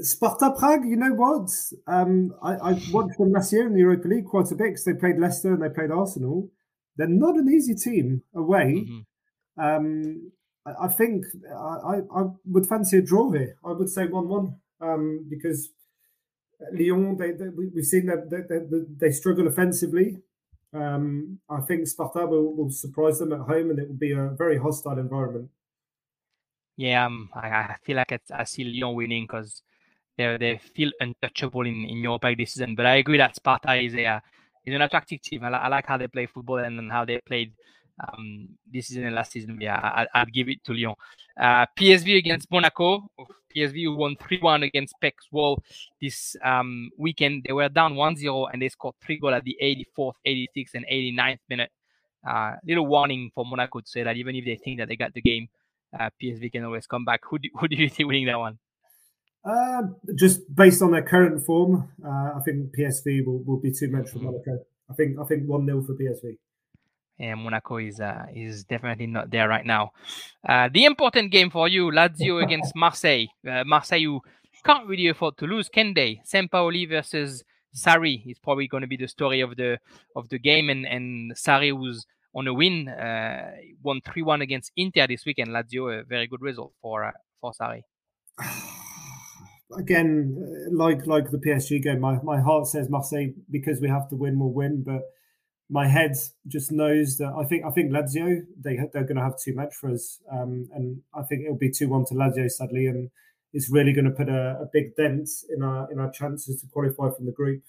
Sparta Prague, you know what? Um, I, I watched them last year in the Europa League quite a bit because they played Leicester and they played Arsenal. They're not an easy team away. Mm-hmm. Um, I, I, think I, I, would fancy a draw here. I would say 1 1 um, because Lyon, they, they, we've seen that they, they, they, struggle offensively. Um, I think Sparta will, will surprise them at home and it will be a very hostile environment. Yeah, um, I, I feel like I see Lyon winning because they they feel untouchable in, in Europa this season. But I agree that Sparta is a is an attractive team. I, I like how they play football and, how they played um, this season and last season. Yeah, I, would give it to Lyon. Uh, PSV against Monaco. PSV won 3-1 against PEC Zwolle this um, weekend. They were down 1-0 and they scored three goals at the 84th, 86th, and 89th minute. Uh, little warning for Monaco to say that even if they think that they got the game, uh, PSV can always come back. Who do, who do you think winning that one? Uh, just based on their current form, uh, I think PSV will, will be too much for mm-hmm. Monaco. I think I think one 0 for PSV. Yeah, Monaco is uh, is definitely not there right now. Uh, the important game for you, Lazio against Marseille. Uh, Marseille, you can't really afford to lose, can they? Sampaoli versus Sarri is probably going to be the story of the of the game, and and Sarri was on a win, uh, won three one against Inter this weekend. Lazio, a very good result for uh, for Sarri. again, like like the PSG game, my, my heart says Marseille because we have to win, we'll win. But my head just knows that I think I think Lazio they they're going to have too much for us, um, and I think it'll be two one to Lazio sadly, and it's really going to put a, a, big dent in our in our chances to qualify from the group.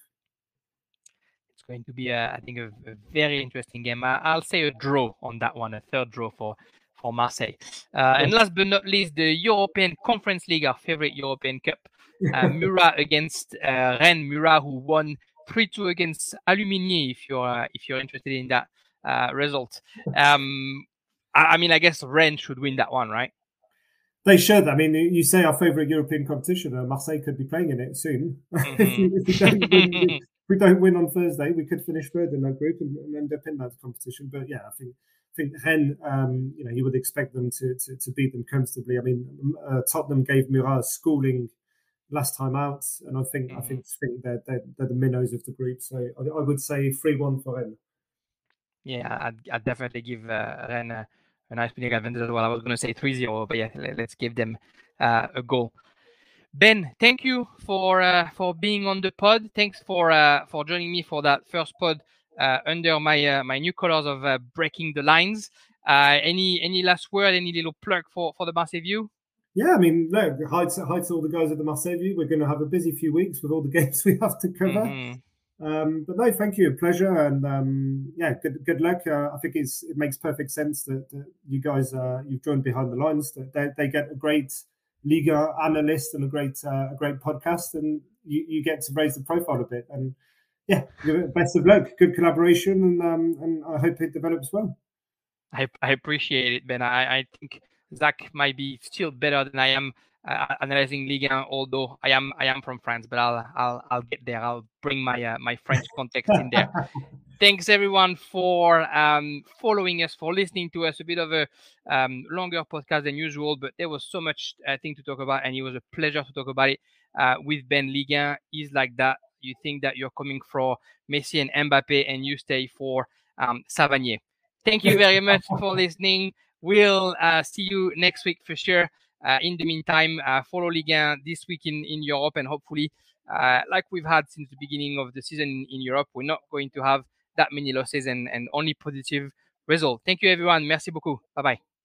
It's going to be, a, I think, a, a very interesting game. I, will say a draw on that one, a third draw for for Marseille. Uh, and last but not least, the European Conference League, our favorite European Cup. Uh, Mura against uh, Rennes. Mura who won three two against Aluminij. If you're uh, if you're interested in that uh, result, um, I, I, mean, I guess Rennes should win that one, right? They should. I mean, you say our favourite European competition, uh, Marseille could be playing in it soon. Mm-hmm. if, we, don't win, if, we, don't win, on Thursday, we could finish third in that group and, and end up in that competition. But yeah, I think think Rennes, um, you know, you would expect them to, to, to beat them comfortably. I mean, uh, Tottenham gave Mura schooling last time out, and I think mm-hmm. I think, think they're, they're, they're the minnows of the group. So I, I would say three one for Rennes. Yeah, I'd, I'd definitely give uh, Rennes a, a nice winning advantage as well. I was going to say 3-0, but yeah, let, us give them uh, a goal. Ben, thank you for uh, for being on the pod. Thanks for uh, for joining me for that first pod under my uh, my new colors of uh, breaking the lines. Uh, any any last word? Any little plug for for the Marseille View? Yeah, I mean, look, hi to, hi to all the guys at the Marseille View. We're going to have a busy few weeks with all the games we have to cover. Mm-hmm. Um, but no, thank you, a pleasure, and um, yeah, good good luck. Uh, I think it's it makes perfect sense that, that you guys uh, you've joined behind the lines. That they, they get a great Liga analyst and a great uh, a great podcast, and you, you get to raise the profile a bit. And yeah, best of luck, good collaboration, and um, and I hope it develops well. I I appreciate it, Ben. I I think Zach might be still better than I am uh, analyzing Ligue 1, although I am I am from France, but I'll I'll I'll get there. I'll bring my uh, my French context in there. Thanks everyone for um, following us, for listening to us. A bit of a um, longer podcast than usual, but there was so much uh, thing to talk about, and it was a pleasure to talk about it uh, with Ben. Ligue 1 is like that. You think that you're coming for Messi and Mbappe, and you stay for um, Savanier. Thank you very much for listening. We'll uh, see you next week for sure. Uh, in the meantime, uh, follow Ligue 1 this week in, in Europe, and hopefully, uh, like we've had since the beginning of the season in, in Europe, we're not going to have that many losses and, and only positive result. Thank you, everyone. Merci beaucoup. Bye bye.